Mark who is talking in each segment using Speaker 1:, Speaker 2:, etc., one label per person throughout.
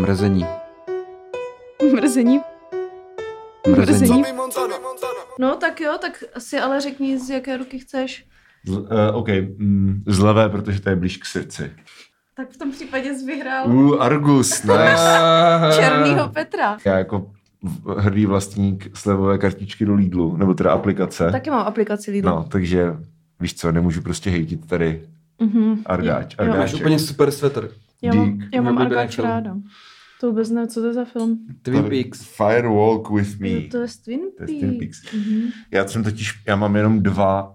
Speaker 1: Mrzení.
Speaker 2: Mrzení.
Speaker 1: Mrzení.
Speaker 2: No tak jo, tak si ale řekni, z jaké ruky chceš.
Speaker 3: Z, uh, OK, mm, z levé, protože to je blíž k srdci.
Speaker 2: Tak v tom případě jsi vyhrál
Speaker 3: Uh, Argus, nice.
Speaker 2: Černýho Petra.
Speaker 3: Já jako hrdý vlastník slevové kartičky do Lidlu, nebo teda aplikace.
Speaker 2: Taky mám aplikaci Lidl.
Speaker 3: No, takže víš co, nemůžu prostě hejtit tady
Speaker 2: Mhm.
Speaker 3: Argáč.
Speaker 2: Jo.
Speaker 1: Máš úplně super svetr.
Speaker 2: Já mám,
Speaker 3: Dík.
Speaker 2: já mám
Speaker 1: film.
Speaker 2: ráda. To vůbec nevím, co to je za film.
Speaker 1: Twin Peaks.
Speaker 3: Fire Walk with me.
Speaker 2: To je z Twin
Speaker 3: To je
Speaker 2: Peaks.
Speaker 3: z Twin Peaks.
Speaker 2: Mhm.
Speaker 3: Já jsem totiž, já mám jenom dva,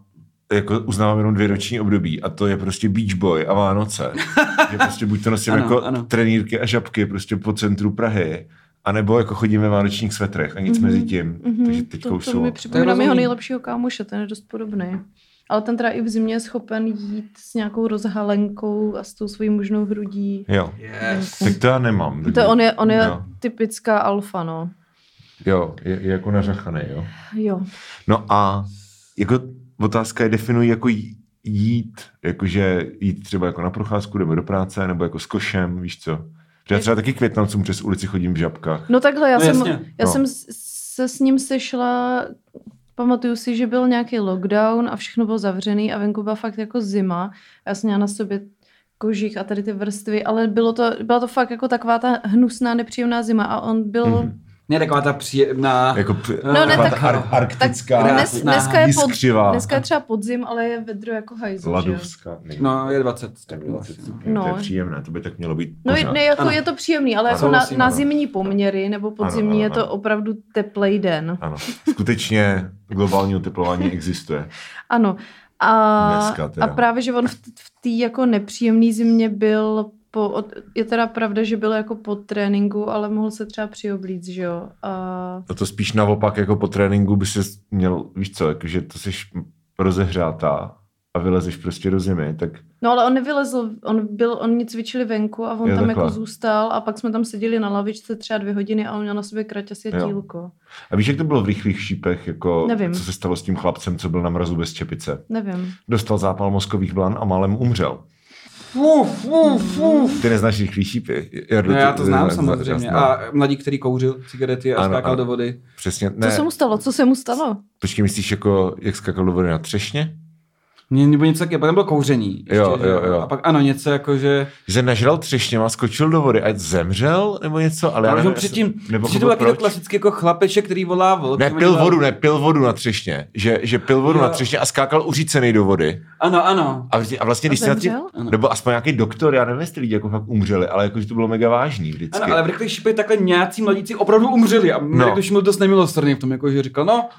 Speaker 3: jako uznávám jenom dvě roční období a to je prostě Beach Boy a Vánoce. že prostě buď to nosím
Speaker 1: Ano,
Speaker 3: jako
Speaker 1: ano.
Speaker 3: trenýrky a žabky prostě po centru Prahy, a nebo jako chodím ve vánočních svetrech a nic mezi tím.
Speaker 2: Mhm.
Speaker 3: Takže teď
Speaker 2: to, to
Speaker 3: jsou.
Speaker 2: mi připomíná mého nejlepšího kámoše, ten je dost podobný. Ale ten teda i v zimě je schopen jít s nějakou rozhalenkou a s tou svojí možnou hrudí.
Speaker 3: Jo,
Speaker 1: Yes.
Speaker 3: tak to já nemám.
Speaker 2: To je, on je, on je
Speaker 3: Jo.
Speaker 2: typická alfa, no.
Speaker 3: Jo, je, je jako nařachaný, jo.
Speaker 2: Jo.
Speaker 3: No a jako otázka je, definují jako jí- jít, jakože jít třeba jako na procházku nebo do práce, nebo jako s košem, víš co. Že já třeba taky květnavcům přes ulici chodím v žabkách.
Speaker 2: No takhle, já
Speaker 1: No
Speaker 2: jsem,
Speaker 1: jasně.
Speaker 2: já
Speaker 3: No.
Speaker 2: jsem s- se s ním sešla, pamatuju si, že byl nějaký lockdown a všechno bylo zavřený a venku byla fakt jako zima. Já jsem měla na sobě kožich a tady ty vrstvy, ale bylo to, byla to fakt jako taková ta hnusná, nepříjemná zima a on byl...
Speaker 3: Mhm.
Speaker 2: Mm-hmm.
Speaker 1: Ne, taková ta příjemná...
Speaker 3: Jako p-
Speaker 1: No,
Speaker 2: ne, tak-
Speaker 3: ta ar- arktická,
Speaker 2: Tak dnes, dneska, je pod, dneska je třeba podzim, ale je vedro jako hajzl,
Speaker 3: ladovská.
Speaker 1: No, je 20
Speaker 3: tak
Speaker 1: stupňů
Speaker 3: 20
Speaker 1: asi, no.
Speaker 3: to je
Speaker 2: No.
Speaker 3: příjemné, to by tak mělo být
Speaker 2: No
Speaker 3: pořád.
Speaker 2: ne, jako
Speaker 1: Ano.
Speaker 2: je to příjemný, ale jako na, na
Speaker 3: ano.
Speaker 2: zimní poměry nebo podzimní
Speaker 3: ano,
Speaker 2: je to
Speaker 3: ano.
Speaker 2: opravdu teplej den.
Speaker 3: Ano, skutečně globální oteplování existuje.
Speaker 2: Ano. A, a právě, že on v, v té jako nepříjemné zimě byl po, od- je teda pravda, že byl jako po tréninku, ale mohl se třeba přioblíct, že jo. A,
Speaker 3: A to spíš naopak, jako po tréninku by se měl, víš co, jakože to jsi rozehřátá a vylezeš prostě do zimy, tak
Speaker 2: no ale on nevylezl, on byl, oni cvičili venku a on
Speaker 3: Jo,
Speaker 2: tam
Speaker 3: takhle.
Speaker 2: jako zůstal a pak jsme tam seděli na lavičce třeba dvě hodiny a on měl na sobě a
Speaker 3: Jo.
Speaker 2: tílko.
Speaker 3: A víš, jak to bylo v rychlých šípech, jako
Speaker 2: Nevím.
Speaker 3: co se stalo s tím chlapcem, co byl na mrazu bez čepice?
Speaker 2: Nevím.
Speaker 3: Dostal zápal mozkových blan a málem umřel. Ty neznáš rychlý šípy? Jardo,
Speaker 1: No, já to znám samozřejmě.
Speaker 3: znám.
Speaker 1: A mladík, který kouřil cigarety a
Speaker 3: Ano,
Speaker 1: skákal
Speaker 3: ano.
Speaker 1: do vody.
Speaker 3: Přesně,
Speaker 2: Co
Speaker 3: ne.
Speaker 2: se mu stalo? Co se mu stalo?
Speaker 3: Počkej, myslíš, jako, jak skakal do vody na třešně?
Speaker 1: Mě, nebo něco taky, a pak tam bylo kouření. Ještě,
Speaker 3: Jo,
Speaker 1: že
Speaker 3: jo, jo.
Speaker 1: A pak ano, něco jako, že...
Speaker 3: Že nažral třešněma, skočil do vody a zemřel nebo něco? Ale já
Speaker 1: Ale
Speaker 3: nevím,
Speaker 1: předtím,
Speaker 3: nebo
Speaker 1: předtím to byl taky to klasický jako chlapeček, který volá vlk.
Speaker 3: Ne, pil
Speaker 1: dělal-
Speaker 3: vodu, ne, pil vodu na třešně. Že, že pil vodu
Speaker 1: Jo.
Speaker 3: na třešně a skákal uřícený do vody.
Speaker 1: Ano, ano.
Speaker 3: A, a vlastně,
Speaker 2: A
Speaker 3: když se tím, nebo aspoň nějaký doktor, já nevím, jestli lidi jako fakt umřeli, ale jakože to bylo mega vážný vždycky.
Speaker 1: Ano, ale v rychlých šipech takhle nějací mladíci opravdu umřeli a Mirek
Speaker 3: No.
Speaker 1: no. byl dost nemilosrdný v tom, jako, že říkal, no,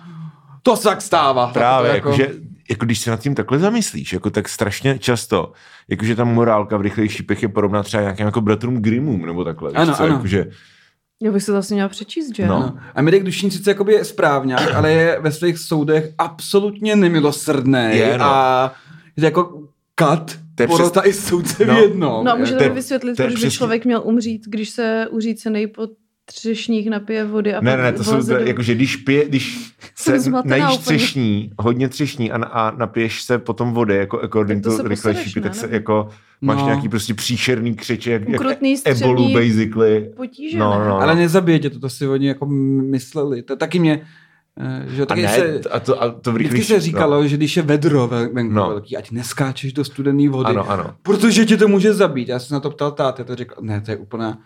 Speaker 1: to se tak stává.
Speaker 3: Právě,
Speaker 1: tak
Speaker 3: jako... jakože, jako když se nad tím takhle zamyslíš, jako tak strašně často, jakože ta morálka v rychlých šípech je podobná třeba nějakým jako bratrům Grimmům, nebo takhle. víš
Speaker 1: Ano,
Speaker 3: co,
Speaker 1: ano.
Speaker 3: Jakože,
Speaker 2: Já bych se to asi měla přečíst, že?
Speaker 3: No.
Speaker 1: No. A Mirek Dušín sice jakoby je správňák, ale je ve svých soudech absolutně nemilosrdný
Speaker 3: Je, no.
Speaker 1: a je to jako kat,
Speaker 3: To je
Speaker 1: porota i soudce
Speaker 3: No.
Speaker 1: v jednom.
Speaker 2: No a můžete mi vysvětlit, proč by
Speaker 3: přesně-
Speaker 2: člověk měl umřít, když se uřícenej po třešních napije vody a
Speaker 3: ne,
Speaker 2: pak
Speaker 3: ne, ne, to jsou,
Speaker 2: do-
Speaker 3: jakože když pije, když se najíš
Speaker 2: úplně.
Speaker 3: třešní, hodně třešní a, a napiješ se potom vody, jako according
Speaker 2: Tak to
Speaker 3: to
Speaker 2: ne?
Speaker 3: tak se jako máš
Speaker 1: No.
Speaker 3: nějaký prostě příšerný křeče, jak, jak ebolu basically.
Speaker 2: potíže,
Speaker 3: No, no,
Speaker 1: Ale nezabije tě to, to si oni jako mysleli. To taky mě, eh, že
Speaker 3: A
Speaker 1: taky
Speaker 3: ne,
Speaker 1: se,
Speaker 3: a to, a to
Speaker 1: vždycky
Speaker 3: rychlých
Speaker 1: se říkalo, že když je vedro ve- venku
Speaker 3: No.
Speaker 1: velký, ať neskáčeš do studené vody,
Speaker 3: Ano, ano.
Speaker 1: protože tě to může zabít. Já jsem se na to ptal táty, to řekl, ne, to je úplná,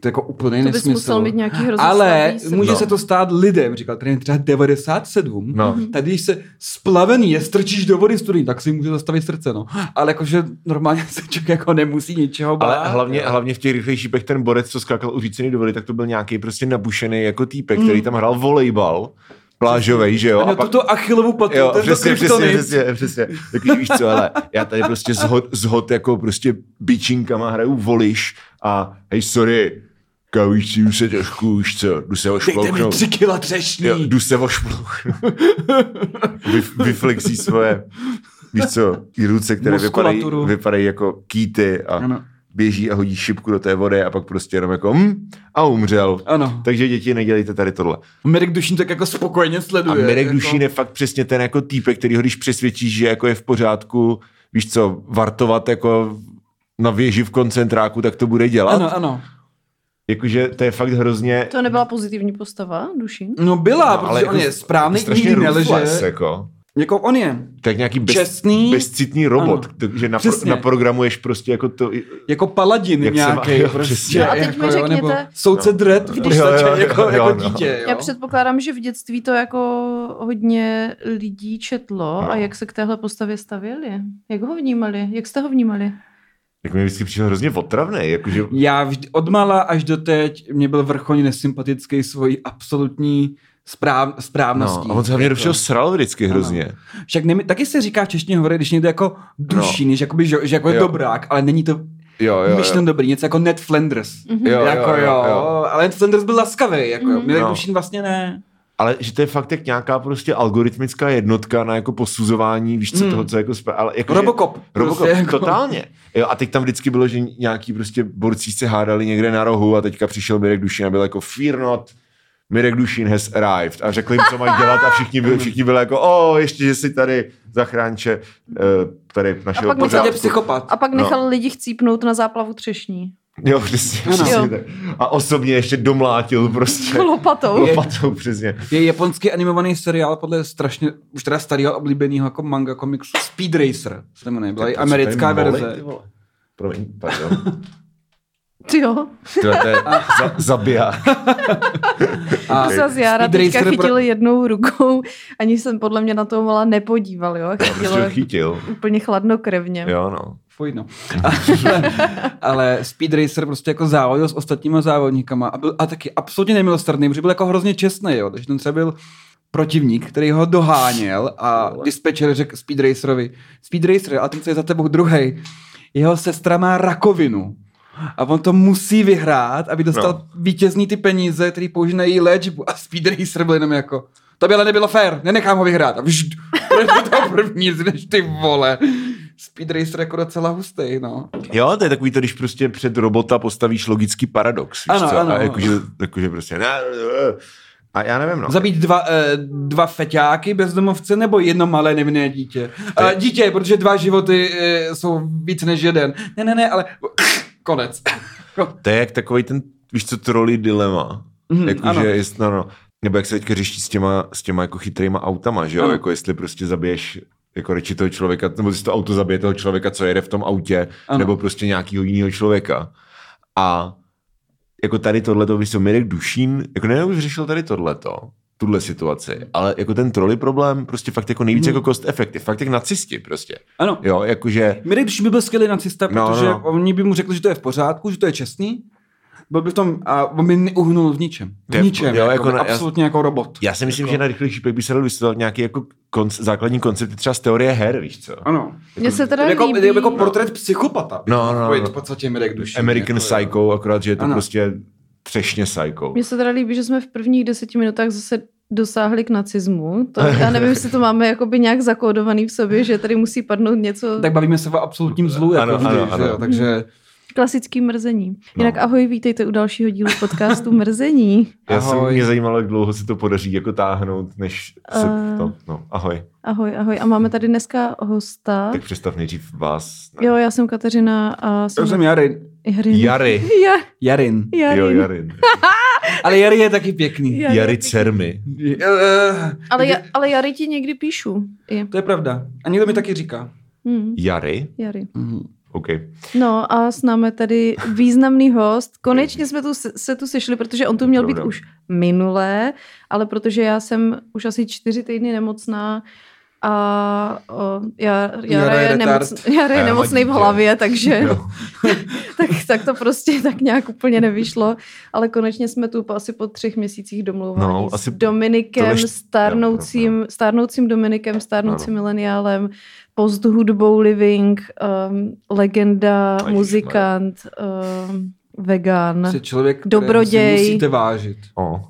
Speaker 1: to je jako úplný
Speaker 2: To bys
Speaker 1: nesmysl.
Speaker 2: musel mít nějaký
Speaker 1: Ale může
Speaker 3: No.
Speaker 1: se to stát lidem, říkal trenér třeba 97.
Speaker 3: No.
Speaker 1: Tady, když se splavený je strčíš do vody studený, tak si může zastavit srdce, no. Ale jakože normálně se člověk jako nemusí ničeho bát.
Speaker 3: Ale hlavně,
Speaker 1: jo.
Speaker 3: hlavně v těch rychlých šípech ten borec, co skákal uřícený do vody, tak to byl nějaký prostě nabušený jako týpek, který tam hrál volejbal, plážovej, že jo?
Speaker 1: A měl tuto achilovu patu,
Speaker 3: Jo,
Speaker 1: to
Speaker 3: přesně, přesně, přesně, přesně. Tak už víš co, ale já tady prostě zhod, zhod jako prostě bičinkama hraju voliš a hej, sorry, kavíš už se trošku, už co, jdu se
Speaker 1: Dejte mi
Speaker 3: ošplouchnout.
Speaker 1: tři kila třešní.
Speaker 3: Jo, jdu se ošplouchnout. Vy, vyflexí svoje, víš co, i ruce, které vypadají, vypadají jako kýty a
Speaker 1: Ano.
Speaker 3: běží a hodí šipku do té vody a pak prostě jenom jako hm, a umřel.
Speaker 1: Ano.
Speaker 3: Takže děti, nedělejte tady tohle.
Speaker 1: Mirek Dušín tak jako spokojeně
Speaker 3: A
Speaker 1: sleduje.
Speaker 3: Mirek
Speaker 1: jako...
Speaker 3: Dušín je fakt přesně ten jako týpek, který ho když přesvědčíš, že jako je v pořádku, víš co, vartovat jako na věži v koncentráku, tak to bude dělat.
Speaker 1: Ano, ano.
Speaker 3: Jakože to je fakt hrozně...
Speaker 2: To nebyla pozitivní postava, Dušin?
Speaker 1: No byla,
Speaker 3: No,
Speaker 1: protože
Speaker 3: ale
Speaker 1: on
Speaker 3: jako
Speaker 1: je správný,
Speaker 3: strašně ruthless, jako.
Speaker 1: Jako on je.
Speaker 3: Tak nějaký bez,
Speaker 1: Čestný.
Speaker 3: bezcitný robot,
Speaker 1: Ano.
Speaker 3: takže na, pro,
Speaker 1: Přesně.
Speaker 3: naprogramuješ prostě jako to...
Speaker 1: Jako paladin
Speaker 3: Jak
Speaker 1: nějaký
Speaker 3: jo,
Speaker 1: prostě.
Speaker 3: přesně.
Speaker 2: No a teď
Speaker 1: jako,
Speaker 2: mi řekněte-
Speaker 1: nebo soudce
Speaker 3: No.
Speaker 1: Dredd, když
Speaker 3: Jo, jo, jo,
Speaker 1: jako,
Speaker 3: jo,
Speaker 1: jako
Speaker 3: no.
Speaker 1: dítě. Jo.
Speaker 2: Já předpokládám, že v dětství to jako hodně lidí četlo
Speaker 3: No.
Speaker 2: a jak se k téhle postavě stavěli? Jak ho vnímali? Jak jste ho vnímali?
Speaker 3: Jak mi vždycky přišel hrozně otravný, jakože...
Speaker 1: Já vždy, od mala až do teď mě byl vrcholně nesympatický svojí absolutní správ,
Speaker 3: No,
Speaker 1: správností.
Speaker 3: a on se hlavně do
Speaker 1: Jako-
Speaker 3: všeho sral vždycky hrozně.
Speaker 1: Však nemi, taky se říká v češtině hovory, když někdo jako duší, no. že, jakoby, že, že jako je
Speaker 3: Jo.
Speaker 1: dobrák, ale není to
Speaker 3: Jo, jo,
Speaker 1: myšlen
Speaker 3: jo.
Speaker 1: dobrý, něco jako Ned Flanders.
Speaker 3: Jo,
Speaker 1: jako
Speaker 3: jo, jo, jo.
Speaker 1: ale Ned Flanders byl laskavý, jako mm. Mirek
Speaker 3: No.
Speaker 1: Dušín vlastně ne.
Speaker 3: Ale že to je fakt jak nějaká prostě algoritmická jednotka na jako posuzování, víš co,
Speaker 1: Hmm.
Speaker 3: toho, co jako... Ale jako
Speaker 1: Robocop.
Speaker 3: Že, Robocop,
Speaker 1: Prostě jako-
Speaker 3: totálně. Jo, a teď tam vždycky bylo, že nějaký prostě borci se hádali někde na rohu a teďka přišel Mirek Dušin a byl jako fear not, Mirek Dušin has arrived a řekli jim, co mají dělat a všichni byli, všichni byli jako, o, ještě, že si tady zachránče eh, tady našeho
Speaker 2: pak
Speaker 1: V podstatě
Speaker 2: Pořádku.
Speaker 1: psychopat.
Speaker 2: A pak
Speaker 3: No.
Speaker 2: nechal lidi chcípnout na záplavu třešní.
Speaker 3: Jo, přesně,
Speaker 1: Ano.
Speaker 3: přesně
Speaker 2: Jo.
Speaker 3: tak. A osobně ještě domlátil prostě
Speaker 2: Lopatou.
Speaker 3: lopatou, přesně.
Speaker 1: Je japonský animovaný seriál podle strašně, už teda starého oblíbeného jako manga komiksu Speed Racer, se jmenuje, byla i americká
Speaker 3: tady
Speaker 1: verze.
Speaker 3: molej, ty vole? Promiň, pardon.
Speaker 2: Ty jo.
Speaker 3: Tyhle, to je za, zabiják.
Speaker 1: A
Speaker 2: To se z
Speaker 1: Speed
Speaker 2: teďka chytil jednou rukou, ani jsem podle mě na to mala nepodíval, jo.
Speaker 3: Prostě ho chytil.
Speaker 2: úplně chladnokrevně.
Speaker 3: Jo, no.
Speaker 1: Fuj, no. ale, ale Speed Racer prostě jako závodil s ostatníma závodníkama a, byl, a taky absolutně nemilosrdný, protože byl jako hrozně čestný, jo. Takže ten třeba byl protivník, který ho doháněl a dispečer řekl Speed Racerovi, Speed Racer, a ten, co je za tebou druhý, jeho sestra má rakovinu. A on to musí vyhrát, aby dostal
Speaker 3: No.
Speaker 1: vítězný ty peníze, který použije na její léčbu. A Speed Racer byl jenom jako, to by ale nebylo fér, nenechám ho vyhrát. A vžd, to první, než ty vole. Speed Racer jako docela hustý, no.
Speaker 3: Jo, to je takový to, když prostě před robota postavíš logický paradox, víš
Speaker 1: Ano,
Speaker 3: co?
Speaker 1: ano,
Speaker 3: a jakože, jakože prostě ne. A já nevím, no.
Speaker 1: Zabít dva, eh, dva feťáky bezdomovce nebo jedno malé nevinné dítě? Eh, dítě, protože dva životy eh, jsou víc než jeden. Ne, ne, ne, ale konec.
Speaker 3: To je jak takový ten, víš co, trolí dilema. Mm, jakože, jest, no, no. Nebo jak se teďka řeší s těma, s těma jako chytrýma autama, že jo?
Speaker 1: Ano.
Speaker 3: Jako jestli prostě zabiješ jako radši toho člověka, nebo jestli to auto zabije toho člověka, co jede v tom autě,
Speaker 1: Ano.
Speaker 3: nebo prostě nějakého jiného člověka. A jako tady tohleto, víš co, Mirek Dušín, jako už řešil tady tohleto, tuhle situaci, ale jako ten troly problém prostě fakt jako nejvíc
Speaker 1: Hmm.
Speaker 3: jako cost effective, fakt jak nacisti prostě.
Speaker 1: Ano.
Speaker 3: Jo, jakože,
Speaker 1: Mirek, když by byl skvělý nacista,
Speaker 3: No,
Speaker 1: protože
Speaker 3: no,
Speaker 1: no. oni by mu řekli, že to je v pořádku, že to je čestný, byl by v tom, a on by neuhnul v ničem. V
Speaker 3: Je-
Speaker 1: ničem,
Speaker 3: jo,
Speaker 1: jako,
Speaker 3: jako na-
Speaker 1: absolutně jako robot.
Speaker 3: já si myslím,
Speaker 1: jako,
Speaker 3: že na rychlý šípek by se dal vysvětlit nějaký jako konc, základní koncept třeba z teorie her, víš co?
Speaker 1: Ano.
Speaker 2: Mně se teda
Speaker 1: jako,
Speaker 2: líbí...
Speaker 1: jako portrét psychopata.
Speaker 3: No, no, no.
Speaker 1: v podstatě Mirek duší.
Speaker 3: American
Speaker 1: jako, jo.
Speaker 3: Psycho, akorát, že je to
Speaker 1: Ano.
Speaker 3: prostě třešně psycho.
Speaker 2: Mně se teda líbí, že jsme v prvních deseti minutách zase dosáhli k nacismu. To, já nevím, jestli to máme jakoby nějak zakódovaný v sobě, že tady musí padnout něco
Speaker 1: Tak bavíme se o absolutním zlu, jako
Speaker 3: Ano,
Speaker 1: vždy,
Speaker 3: ano,
Speaker 1: že
Speaker 3: ano.
Speaker 1: jo, takže
Speaker 2: klasický mrzení.
Speaker 3: No.
Speaker 2: Jinak ahoj, vítejte u dalšího dílu podcastu Mrzení.
Speaker 3: Já jsem
Speaker 1: Ahoj.
Speaker 3: mě zajímalo, jak dlouho se to podaří jako táhnout, než se
Speaker 2: Eh.
Speaker 3: to, no, ahoj.
Speaker 2: Ahoj, ahoj. A máme tady dneska hosta.
Speaker 3: Tak představ nejdřív vás. Ne.
Speaker 2: Jo, já jsem Kateřina a
Speaker 1: to jsem Jarin.
Speaker 2: Jarin.
Speaker 3: Jary.
Speaker 2: Ja,
Speaker 1: Jarin.
Speaker 2: Jarin.
Speaker 3: Jo, Jarin.
Speaker 1: Ale Jary je taky pěkný.
Speaker 2: Jarin.
Speaker 3: Jary Cermy.
Speaker 1: Eh,
Speaker 2: Ale, ja, ale Jary ti někdy píšu. I.
Speaker 1: To je pravda. A někdo mi taky říká.
Speaker 2: Hmm,
Speaker 3: Jary?
Speaker 2: Jary.
Speaker 1: Mhm.
Speaker 3: OK.
Speaker 2: No a s námi tady významný host. Konečně jsme tu, se tu sešli, protože on tu měl být už minulé, ale protože já jsem už asi čtyři týdny nemocná a o, já, já,
Speaker 1: Jara je
Speaker 2: nemoc,
Speaker 3: A
Speaker 2: nemocný v hlavě, takže
Speaker 3: Jo.
Speaker 2: tak, tak to prostě tak nějak úplně nevyšlo. Ale konečně jsme tu po, asi po třech měsících domlouvání
Speaker 3: No,
Speaker 2: s Dominikem,
Speaker 3: št-
Speaker 2: stárnoucím, stárnoucím Dominikem, stárnoucím mileniálem, post hudbou living, um, legenda,
Speaker 3: Ježišmarja.
Speaker 2: muzikant, um, vegan,
Speaker 1: Jsi člověk,
Speaker 2: Dobroděj.
Speaker 1: musíte vážit.
Speaker 3: O.
Speaker 2: uh,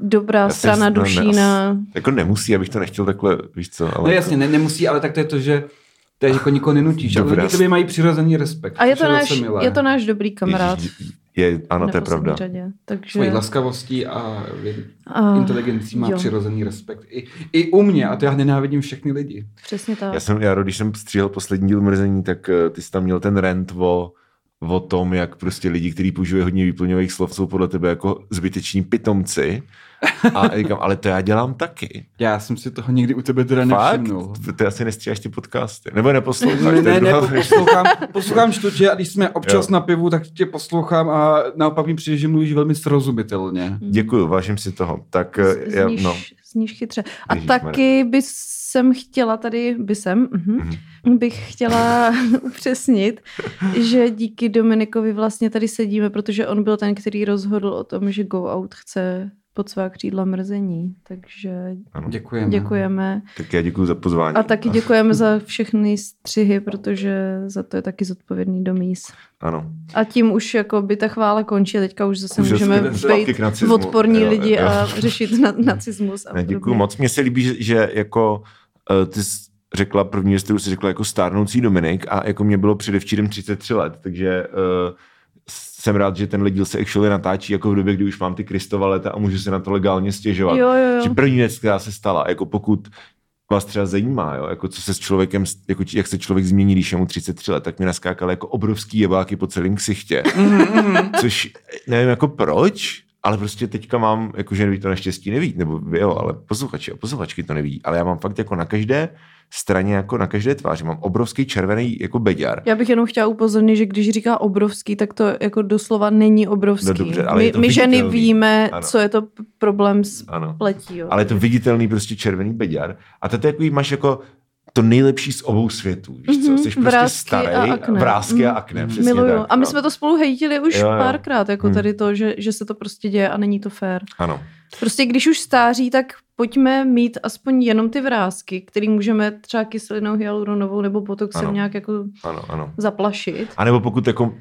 Speaker 2: dobrá
Speaker 3: Já
Speaker 2: strana
Speaker 3: no, ne,
Speaker 2: Dušína.
Speaker 3: Jako nemusí, abych to nechtěl takhle, víš co, ale...
Speaker 1: No jasně, ne, nemusí, ale tak to je to, že to je jako nikoho nenutíš. Ale
Speaker 3: Dobrá.
Speaker 1: lidi tobě mají přirozený respekt.
Speaker 2: A je to, náš, je to náš dobrý kamarád.
Speaker 3: Ježiš, je, ano, to je pravda.
Speaker 2: Řadě. Takže,
Speaker 1: Svojí laskavostí a
Speaker 2: a,
Speaker 1: inteligencí má
Speaker 2: jo.
Speaker 1: přirozený respekt. I, I u mě, a to já nenávidím všechny lidi.
Speaker 2: Přesně tak.
Speaker 3: Já jsem, já, když jsem stříhal poslední díl mrzení, tak eh, ty jsi tam měl ten rent o, o tom, jak prostě lidi, kteří používají hodně výplňových slov, jsou podle tebe jako zbyteční pitomci. A říkám, ale to já dělám taky.
Speaker 1: Já jsem si toho nikdy u tebe teda
Speaker 3: Fakt?
Speaker 1: nevšimnul.
Speaker 3: Ty, ty asi nestříháš ty podcasty. Nebo neposloucháš.
Speaker 1: Ne, ne, ne, poslouchám, poslouchám čtu tě a když jsme občas
Speaker 3: Jo.
Speaker 1: na pivu, tak tě poslouchám a naopak mi přijde, že mluvíš velmi srozumitelně.
Speaker 3: Děkuju, vážím si toho. Tak eh, já,
Speaker 2: Zníš,
Speaker 3: no,
Speaker 2: zníš chytře. A
Speaker 3: Ježišmarja.
Speaker 2: taky by jsem chtěla tady, by jsem, mhm, bych chtěla upřesnit, že díky Dominikovi vlastně tady sedíme, protože on byl ten, který rozhodl o tom, že Go Out chce pod svá křídla mrzení. Takže
Speaker 3: ano.
Speaker 1: Děkujeme.
Speaker 2: děkujeme.
Speaker 3: Tak já děkuju za pozvání.
Speaker 2: A taky děkujeme za všechny střihy, protože za to je taky zodpovědný Domís.
Speaker 3: Ano.
Speaker 2: A tím už jako by ta chvála končí teďka už zase
Speaker 3: Už
Speaker 2: můžeme být odporní
Speaker 3: Jo,
Speaker 2: lidi
Speaker 3: jo.
Speaker 2: a řešit na, nacismus. A
Speaker 3: Ne,
Speaker 2: podobně.
Speaker 3: moc. Mně se líbí, že, že jako uh, ty jsi řekla první kterou jsi řekla jako stárnoucí Dominik a jako mě bylo předevčírem 33 let, takže uh, jsem rád, že tenhle díl se actually natáčí jako v době, kdy už mám ty Kristova leta a můžu se na to legálně stěžovat.
Speaker 2: Jo, jo, jo.
Speaker 3: Že první věc, která se stala, jako pokud vás třeba zajímá, jo, jako co se s člověkem, jako jak se člověk změní, když je mu 33 let, tak mi naskákaly jako obrovský jebáky po celém ksichtě. Což nevím jako proč, ale prostě teďka mám, jakože vy to naštěstí neví, nebo vy jo, ale posluchači a posluchačky to neví, ale já mám fakt jako na každé straně, jako na každé tváři, mám obrovský červený jako beďar.
Speaker 2: Já bych jenom chtěla upozornit, že když říká obrovský, tak to jako doslova není obrovský.
Speaker 3: No dobře, ale
Speaker 2: my, my ženy víme,
Speaker 3: Ano.
Speaker 2: co je to problém s
Speaker 3: Ano.
Speaker 2: pletí. Jo.
Speaker 3: Ale je to viditelný prostě červený beďar. A to takový, máš jako to nejlepší z obou světů, víš co?
Speaker 2: Mhm,
Speaker 3: Jsi prostě
Speaker 2: vrásky
Speaker 3: starý,
Speaker 2: a akné.
Speaker 3: vrásky a
Speaker 2: Mhm.
Speaker 3: akné, přesně
Speaker 2: Miluju.
Speaker 3: tak.
Speaker 2: a my
Speaker 3: no.
Speaker 2: jsme to spolu hejtili už
Speaker 3: Jo, jo.
Speaker 2: párkrát, jako
Speaker 3: Hmm.
Speaker 2: tady to, že, že se to prostě děje a není to fér.
Speaker 3: Ano.
Speaker 2: Prostě když už stáří, tak pojďme mít aspoň jenom ty vrázky, který můžeme třeba kyselinou hyaluronovou nebo botoxem
Speaker 3: Ano.
Speaker 2: nějak jako
Speaker 3: Ano, ano.
Speaker 2: zaplašit.
Speaker 3: A nebo pokud jako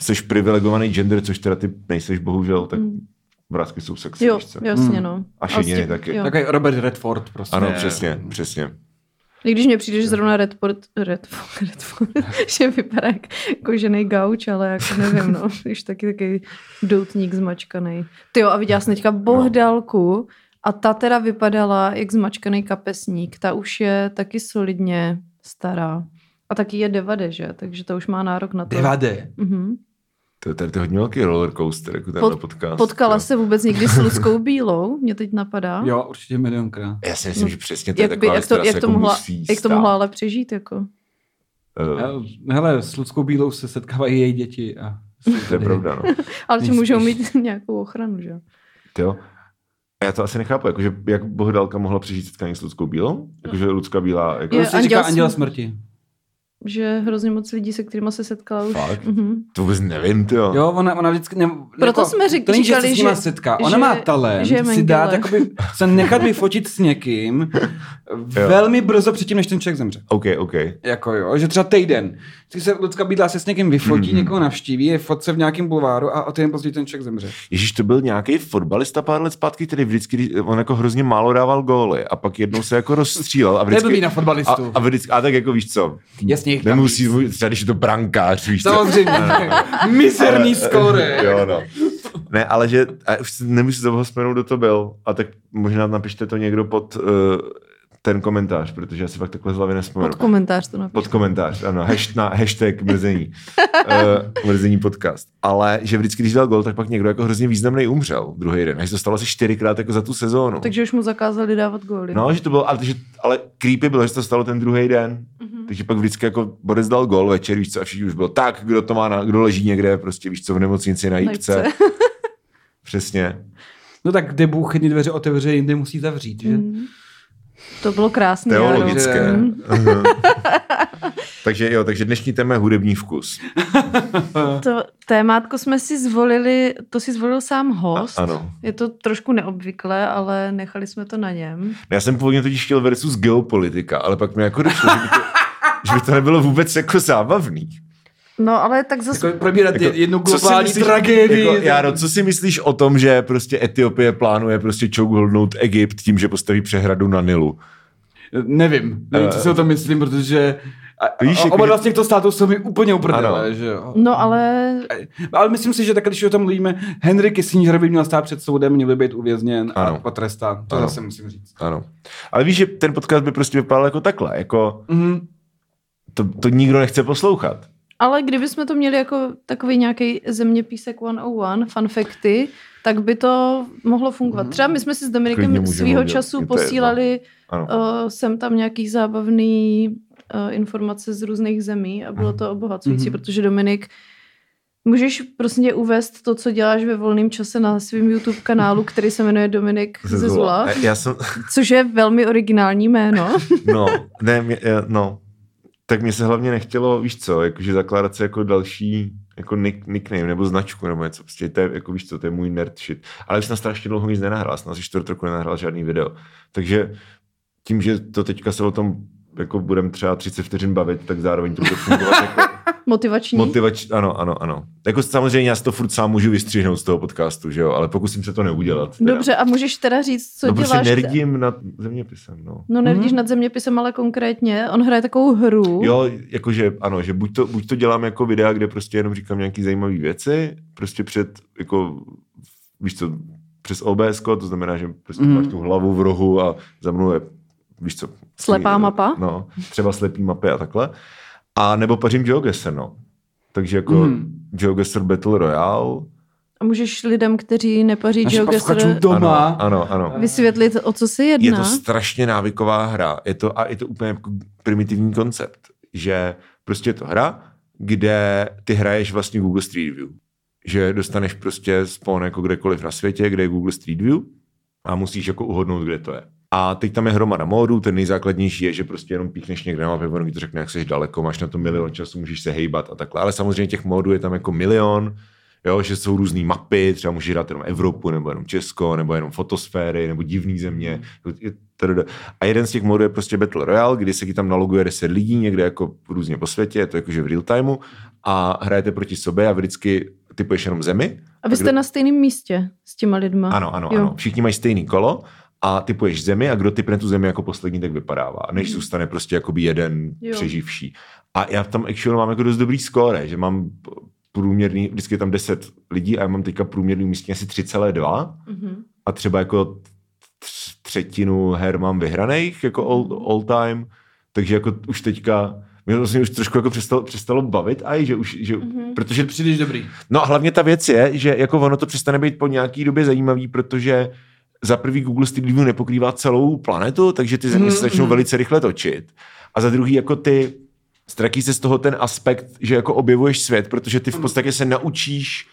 Speaker 3: jsi privilegovaný gender, což teda ty nejseš bohužel, tak
Speaker 2: Mm.
Speaker 3: vrázky jsou sexy,
Speaker 2: Jo,
Speaker 3: víš co?
Speaker 2: jasně,
Speaker 1: Mm.
Speaker 2: no.
Speaker 3: A šediny taky.
Speaker 2: jo.
Speaker 1: Takový Robert Redford prostě.
Speaker 3: Ano, přesně, přesně.
Speaker 2: I když mně přijde, že zrovna Redford, Redford, Redford že vypadá jak kožený gauč, ale jako nevím, no, už taky taky doutník zmačkaný. Ty jo, a viděla jsem teďka bohdalku a ta teda vypadala jak zmačkaný kapesník. Ta už je taky solidně stará. A taky je devade, že? Takže to už má nárok na to.
Speaker 1: Devade.
Speaker 2: Mhm.
Speaker 3: To je tady to hodně velký roller coaster, jako tenhle
Speaker 2: Pod-
Speaker 3: podcast.
Speaker 2: Potkala
Speaker 3: jo.
Speaker 2: se vůbec někdy s Luckou Bílou? Mě teď napadá.
Speaker 1: Jo, určitě milionkrát.
Speaker 3: Já si myslím,
Speaker 2: No,
Speaker 3: že přesně to je
Speaker 2: Jak, by,
Speaker 3: taková
Speaker 2: jak, to, jak, to
Speaker 3: jako
Speaker 2: mohla,
Speaker 3: musí
Speaker 2: jak to mohla ale přežít? Jako?
Speaker 3: Eh,
Speaker 1: Hele, s Ludskou Bílou se setkávají její děti. A
Speaker 3: to je pravda, no.
Speaker 2: Ale ti můžou mít nějakou ochranu, že?
Speaker 3: Ty jo. A já to asi nechápu, jakože jak Bohdalka mohla přežít setkání s Ludskou Bílou? Jakože Lucka Bílá, jako...
Speaker 2: Je
Speaker 1: se říká
Speaker 2: anděl
Speaker 1: anděl
Speaker 2: sm-
Speaker 1: smrti.
Speaker 2: Že hrozně moc lidí, se kterými se setkala už.
Speaker 3: Fakt?
Speaker 2: Mhm.
Speaker 3: To vůbec nevím, ty jo.
Speaker 1: Jo, ona, ona vždycky... Ne,
Speaker 2: Proto jsme řek-
Speaker 1: to není, že se
Speaker 2: říkali,
Speaker 1: s nima
Speaker 2: že-
Speaker 1: setká. Ona
Speaker 2: že-
Speaker 1: má talent
Speaker 2: že
Speaker 1: si dát, jakoby, se nechat vyfotit s někým velmi brzo předtím, než ten člověk zemře.
Speaker 3: OK, OK.
Speaker 1: Jako jo, že třeba týden. Když se Lucka Bídla se s někým vyfotí,
Speaker 3: Mhm.
Speaker 1: někoho navštíví, je fotce v nějakém bulváru a o týden později ten člověk zemře.
Speaker 3: Ježíš, to byl nějaký fotbalista pár let zpátky, který vždycky, on jako hrozně málo dával góly a pak jednou se jako rozstřílel a vždycky...
Speaker 1: na
Speaker 3: A,
Speaker 1: fotbalistu.
Speaker 3: a, vždycky, a tak jako víš co,
Speaker 1: Jasně, jich
Speaker 3: nemusí, třeba když je to brankář, víš co.
Speaker 1: Samozřejmě. Mizerný skóre.
Speaker 3: jo, no. Ne, ale že, a si nemůžu toho vzpomenout, kdo to byl. A tak možná napište to někdo pod uh, ten komentář, protože já si fakt takhle z hlavy nespomenu.
Speaker 2: Pod komentář to napiš.
Speaker 3: Pod komentář, ano, hash, na hashtag mrzení, uh, mrzení podcast. Ale že vždycky, když dal gol, tak pak někdo jako hrozně významný umřel druhý den. Až to stalo asi čtyřikrát jako za tu sezónu.
Speaker 2: Takže už mu zakázali dávat góly.
Speaker 3: No, že to bylo, ale, že, ale creepy bylo, že se to stalo ten druhý den.
Speaker 2: Mhm.
Speaker 3: Takže pak vždycky jako Boris dal gol večer, víš co, a všichni už bylo tak, kdo to má, na, kdo leží někde, prostě víš co, v nemocnici na
Speaker 2: Na
Speaker 3: jípce. Přesně.
Speaker 1: No tak kde Bůh jedny dveře otevře, jinde musí zavřít, že?
Speaker 2: Mhm. To bylo krásné.
Speaker 3: Teologické. Takže jo, takže dnešní téma je hudební vkus.
Speaker 2: To témátko jsme si zvolili, to si zvolil sám host.
Speaker 3: A, ano.
Speaker 2: Je to trošku neobvyklé, ale nechali jsme to na něm.
Speaker 3: Já jsem původně totiž chtěl versus geopolitika, ale pak mi jako došlo, že by to, že by to nebylo vůbec jako zábavný.
Speaker 2: No ale tak zase...
Speaker 1: Jako probírat
Speaker 3: Jako,
Speaker 1: jednu
Speaker 3: co si
Speaker 1: globální
Speaker 3: myslíš-
Speaker 1: tragédii.
Speaker 3: Jako, Járo, co si myslíš o tom, že prostě Etiopie plánuje prostě chokeholdnout Egypt tím, že postaví přehradu na Nilu?
Speaker 1: Nevím, nevím, co si o tom myslím, protože a,
Speaker 3: Víš,
Speaker 1: Víš,
Speaker 3: jako,
Speaker 1: oba
Speaker 3: že-
Speaker 1: dva z těchto států jsou mi úplně uprdele, že jo.
Speaker 2: No ale
Speaker 1: Ale myslím si, že tak, když o tom mluvíme, Henry Kissinger by měl stát před soudem, měl by být uvězněn a
Speaker 3: Ano.
Speaker 1: potrestán. To
Speaker 3: Ano.
Speaker 1: zase musím říct.
Speaker 3: Ano. Ale víš, že ten podcast by prostě vypadal jako takhle, jako
Speaker 1: Mhm.
Speaker 3: to, to nikdo nechce poslouchat.
Speaker 2: Ale kdybychom to měli jako takový nějaký zeměpísek 101, fun facty, tak by to mohlo fungovat. Třeba my jsme si s Dominikem svýho času posílali uh, sem tam nějaký zábavný uh, informace z různých zemí a bylo to obohacující,
Speaker 1: Mhm.
Speaker 2: protože Dominik Můžeš prosím tě uvést to, co děláš ve volném čase na svém YouTube kanálu, který se jmenuje Dominik Zezula,
Speaker 3: E, Já jsem,
Speaker 2: což je velmi originální jméno.
Speaker 3: no, ne, mě, eh, no, tak mě se hlavně nechtělo, víš co, jakože zakládat se jako další jako nick, nickname nebo značku nebo něco, prostě to je, jako víš co, to je můj nerd shit. Ale už jsem strašně dlouho nic nenahrál, jsem asi čtvrt roku nenahrál žádný video. Takže tím, že to teďka se o tom jako budem třeba 30 vteřin bavit, tak zároveň to bude fungovat jako
Speaker 2: Motivační.
Speaker 3: motivač, ano, ano, ano. Jako samozřejmě já si to furt sám můžu vystřihnout z toho podcastu, že jo, ale pokusím se to neudělat. Teda.
Speaker 2: Dobře, a můžeš teda říct, co
Speaker 3: no,
Speaker 2: děláš?
Speaker 3: prostě nerdím nad zeměpisem, no.
Speaker 2: No nerdíš nad zeměpisem, ale konkrétně. On hraje takovou hru.
Speaker 3: Jo, jakože ano, že buď to, buď to dělám jako videa, kde prostě jenom říkám nějaký zajímavé věci, prostě před, jako, víš co, přes OBS, to znamená, že prostě
Speaker 1: Mhm.
Speaker 3: máš tu hlavu v rohu a za mnou je, víš co.
Speaker 2: Slepá mapa?
Speaker 3: No, třeba slepý mapy a takhle. A nebo pařím GeoGuessr, no. Takže jako
Speaker 1: Mhm.
Speaker 3: GeoGuessr Battle Royale.
Speaker 2: A můžeš lidem, kteří nepaří
Speaker 1: posluchačům doma.
Speaker 3: Ano, ano, ano.
Speaker 2: vysvětlit, o co se jedná.
Speaker 3: Je to strašně návyková hra. Je to, a je to úplně jako primitivní koncept, že prostě je to hra, kde ty hraješ vlastně Google Street View. Že dostaneš prostě spawn jako kdekoliv na světě, kde je Google Street View a musíš jako uhodnout, kde to je. A teď tam je hromada módů, ten nejzákladnější je, že prostě jenom píchneš někde na mapě, ono ti to řekne, jak jsi daleko, máš na to milion času, můžeš se hejbat a takhle. Ale samozřejmě těch módů je tam jako milion, jo, že jsou různé mapy, třeba můžeš hrát jenom Evropu, nebo jenom Česko, nebo jenom fotosféry, nebo divný země. A jeden z těch modů je prostě Battle Royale, kdy se ti tam naloguje 10 lidí někde jako různě po světě, je to jakože v real timeu a hrajete proti sobě a vždycky typuješ jenom zemi.
Speaker 2: A vy jste na stejném místě s těma lidma.
Speaker 3: Ano, ano,
Speaker 2: Jo.
Speaker 3: ano. Všichni mají stejný kolo a typuješ zemi a kdo typne tu zemi jako poslední, tak vypadává. A než zůstane prostě jakoby jeden
Speaker 2: Jo.
Speaker 3: přeživší. A já tam actually mám jako dost dobrý skóre, že mám průměrný, vždycky je tam 10 lidí a já mám teďka průměrný místní asi 3,2
Speaker 2: Mhm.
Speaker 3: a třeba jako tř- třetinu her mám vyhraných, jako all, all time, takže jako už teďka mě to vlastně už trošku jako přestalo, přestalo bavit, aj, že už, že,
Speaker 2: Mhm.
Speaker 3: protože
Speaker 1: Příliš dobrý.
Speaker 3: No a hlavně ta věc je, že jako ono to přestane být po nějaký době zajímavý, protože za prvý Google Street View nepokrývá celou planetu, takže ty země se začnou
Speaker 1: mhm.
Speaker 3: velice rychle točit. A za druhý jako ty ztratí se z toho ten aspekt, že jako objevuješ svět, protože ty v podstatě se naučíš,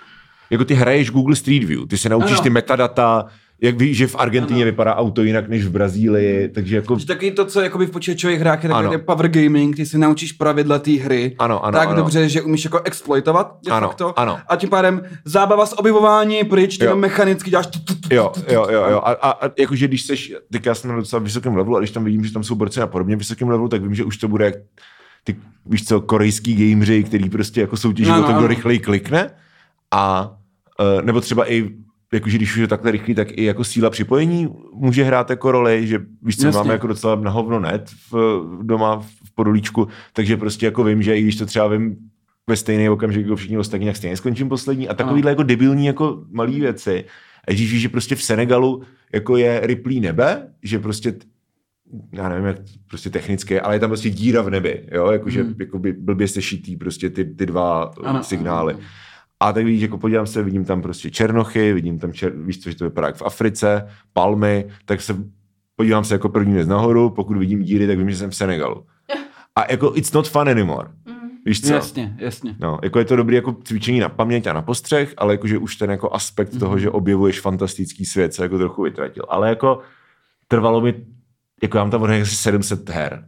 Speaker 3: jako ty hraješ Google Street View, ty se naučíš
Speaker 1: Ano.
Speaker 3: ty metadata, jak víš, že v Argentině
Speaker 1: Ano.
Speaker 3: vypadá auto jinak než v Brazílii, takže jako...
Speaker 1: Že taky to, co jakoby v počítačových hrách je takový power gaming, ty si naučíš pravidla té hry
Speaker 3: Ano, ano,
Speaker 1: tak
Speaker 3: ano.
Speaker 1: dobře, že umíš jako exploitovat de
Speaker 3: Ano,
Speaker 1: facto.
Speaker 3: ano.
Speaker 1: A tím pádem zábava s objevování pryč, ty mechanicky děláš
Speaker 3: Jo, jo, jo, jo. A, a, a jakože když seš, tak já jsem na docela vysokém levelu a když tam vidím, že tam jsou borci na podobně vysokém levelu, tak vím, že už to bude jak ty, víš co, korejský gameři, který prostě jako soutěží
Speaker 1: Ano,
Speaker 3: o to, kdo rychleji klikne. A uh, nebo třeba i jakože když už je takhle rychlý, tak i jako síla připojení může hrát jako roli, že víš co,
Speaker 1: Jasně.
Speaker 3: máme jako docela na hovno net v, doma v podolíčku, takže prostě jako vím, že i když to třeba vím ve stejný okamžik jako všichni ostatní, tak stejně skončím poslední a takovýhle jako debilní jako malý věci. A když víš, že prostě v Senegalu jako je ryplý nebe, že prostě já nevím, jak prostě technicky, ale je tam prostě díra v nebi, jo, jakože
Speaker 1: Hmm.
Speaker 3: jako by blbě sešitý prostě ty, ty dva
Speaker 1: ano,
Speaker 3: signály.
Speaker 1: ano.
Speaker 3: A tak víš, jako podívám se, vidím tam prostě černochy, vidím tam, čer, víš co, že to vypadá jak v Africe, palmy, tak se podívám se jako první věc nahoru, pokud vidím díry, tak vím, že jsem v Senegalu. A jako it's not fun anymore. Víš co?
Speaker 1: Jasně, jasně.
Speaker 3: No, jako je to dobrý jako cvičení na paměť a na postřeh, ale jakože už ten jako aspekt mm-hmm. toho, že objevuješ fantastický svět, se jako trochu vytratil. Ale jako trvalo mi, jako já mám tam asi 700 her.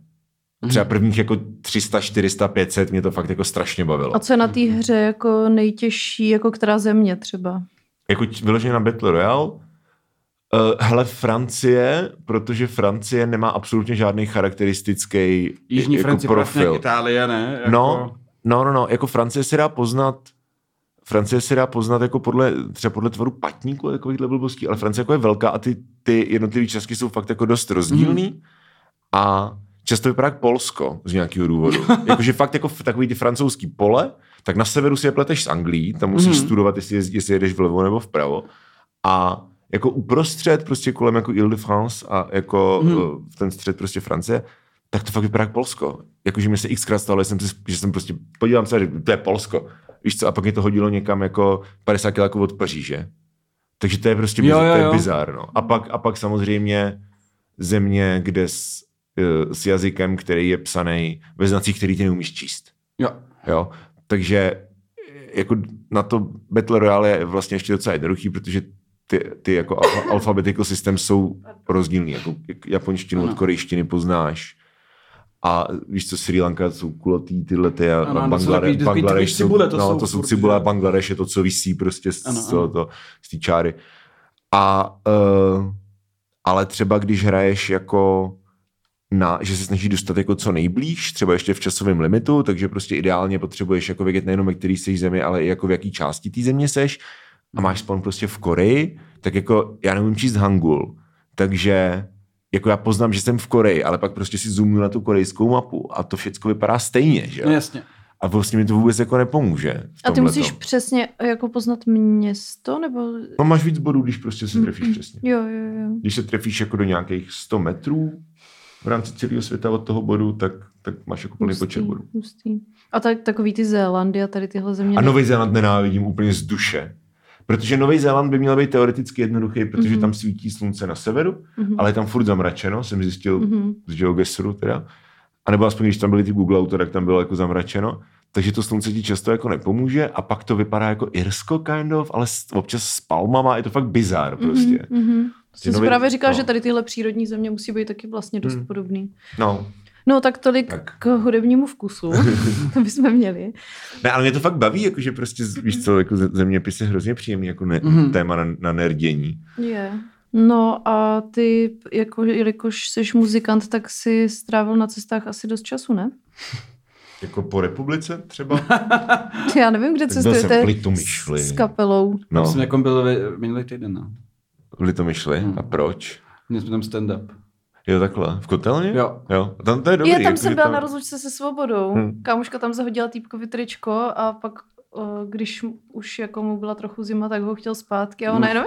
Speaker 3: Třeba prvních jako 300, 400, 500 mě to fakt jako strašně bavilo.
Speaker 2: A co je na té hře jako nejtěžší, jako která země třeba?
Speaker 3: Jako vyloženě na Battle Royale, uh, hele, Francie, protože Francie nemá absolutně žádný charakteristický
Speaker 1: Jižní
Speaker 3: jako
Speaker 1: Francie,
Speaker 3: profil.
Speaker 1: Itálie, ne? Jako...
Speaker 3: No, no, no, no, jako Francie se dá poznat Francie se dá poznat jako podle, třeba podle tvaru patníku, takovýchhle blbostí, ale Francie jako je velká a ty, ty jednotlivé česky jsou fakt jako dost rozdílný mm. a často vypadá jak Polsko z nějakého důvodu. Jakože fakt jako v takový ty francouzský pole, tak na severu si je pleteš s Anglií, tam musíš
Speaker 1: Mhm.
Speaker 3: mm. studovat, jestli, je- jestli jedeš vlevo nebo vpravo a jako uprostřed, prostě kolem jako Ile-de-France a jako
Speaker 1: Mhm.
Speaker 3: mm. v ten střed prostě Francie, tak to fakt vypadá jak Polsko. Jakože mi se xkrát stalo, že jsem, si, že jsem prostě, podívám se to je Polsko. Víš co, a pak mě to hodilo někam jako 50 km od Paříže. Takže to je prostě
Speaker 1: Jo,
Speaker 3: jo,
Speaker 1: jo,
Speaker 3: to je. No. A, pak, a pak samozřejmě země, kde s, s jazykem, který je psaný ve znacích, který ty neumíš číst.
Speaker 1: Jo.
Speaker 3: Jo? Takže eh, jako na to Battle Royale je vlastně ještě docela jednoduchý, protože ty, ty jako alfa, alphabetical systém jsou rozdílný. Jako jak japonštinu od korejštiny poznáš. A víš co, Sri Lanka jsou kulatý tyhle ty a
Speaker 1: Ano, ano, to jsou
Speaker 3: Banglade,
Speaker 1: takový- takový-
Speaker 3: Bangladeš
Speaker 1: takový cibule,
Speaker 3: jsou,
Speaker 1: to
Speaker 3: no,
Speaker 1: jsou
Speaker 3: to jsou cibule,
Speaker 1: že?
Speaker 3: Bangladeš je to, co visí prostě z,
Speaker 1: Ano, ano.
Speaker 3: to, z té čáry. A uh, ale třeba když hraješ jako na, že se snaží dostat jako co nejblíž, třeba ještě v časovém limitu, takže prostě ideálně potřebuješ jako vědět nejenom, ve který jsi zemi, ale i jako v jaký části té země seš a máš spawn prostě v Koreji, tak jako já neumím číst hangul, takže jako já poznám, že jsem v Koreji, ale pak prostě si zoomnu na tu korejskou mapu a to všechno vypadá stejně, že
Speaker 1: No
Speaker 3: jo?
Speaker 1: jasně.
Speaker 3: A vlastně mi to vůbec jako nepomůže.
Speaker 2: A ty musíš přesně jako poznat město, nebo...
Speaker 3: No máš víc bodů, když prostě se trefíš přesně.
Speaker 2: Jo, jo, jo.
Speaker 3: Když se trefíš jako do nějakých 100 metrů v rámci celého světa od toho bodu, tak, tak máš jako plný počet bodů.
Speaker 2: hustý. A tak, takový ty Zélandy a tady tyhle země.
Speaker 3: A Nový Zéland nenávidím úplně z duše. Protože Nový Zéland by měl být teoreticky jednoduchý, protože
Speaker 2: Mhm.
Speaker 3: tam svítí slunce na severu,
Speaker 2: Mhm.
Speaker 3: ale je tam furt zamračeno, jsem zjistil
Speaker 2: Mhm.
Speaker 3: z GeoGuessru teda. A nebo aspoň, když tam byly ty Google auto, tak tam bylo jako zamračeno. Takže to slunce ti často jako nepomůže a pak to vypadá jako Irsko kind of, ale občas s palmama, je to fakt bizár prostě.
Speaker 2: Mhm, mhm. Jsem si právě říkal,
Speaker 3: no.
Speaker 2: že tady tyhle přírodní země musí být taky vlastně dost
Speaker 3: Hmm.
Speaker 2: podobný.
Speaker 3: No,
Speaker 2: No tak tolik
Speaker 3: Tak.
Speaker 2: k hudebnímu vkusu. to bychom měli.
Speaker 3: Ne, ale mě to fakt baví, jakože prostě, víš co, jako ze- zeměpis je hrozně příjemný, jako ne,
Speaker 1: Mhm.
Speaker 3: mm-hmm. téma na, na nerdění.
Speaker 2: Je. No a ty, jako, jelikož jsi muzikant, tak si strávil na cestách asi dost času, ne?
Speaker 3: Jako po republice třeba?
Speaker 2: Já nevím, kde
Speaker 3: Tak byl
Speaker 2: cestujete
Speaker 3: jsem v Litomyšli.
Speaker 2: s kapelou.
Speaker 1: No.
Speaker 3: No,
Speaker 1: Jsem jako byl minulý týden, no.
Speaker 3: V Litomyšli.
Speaker 1: Hmm.
Speaker 3: A proč?
Speaker 1: Měli jsme tam stand-up.
Speaker 3: Jo, takhle. V kotelně?
Speaker 1: Jo.
Speaker 3: Jo, a tam to je dobrý.
Speaker 2: je, tam
Speaker 3: jako,
Speaker 2: jsem byla
Speaker 3: tam...
Speaker 2: na rozlučce se svobodou.
Speaker 3: Hmm.
Speaker 2: Kámoška tam zahodila týpkovi tričko a pak, o, když už jako mu byla trochu zima, tak ho chtěl zpátky a ona
Speaker 1: Hmm.
Speaker 2: jenom...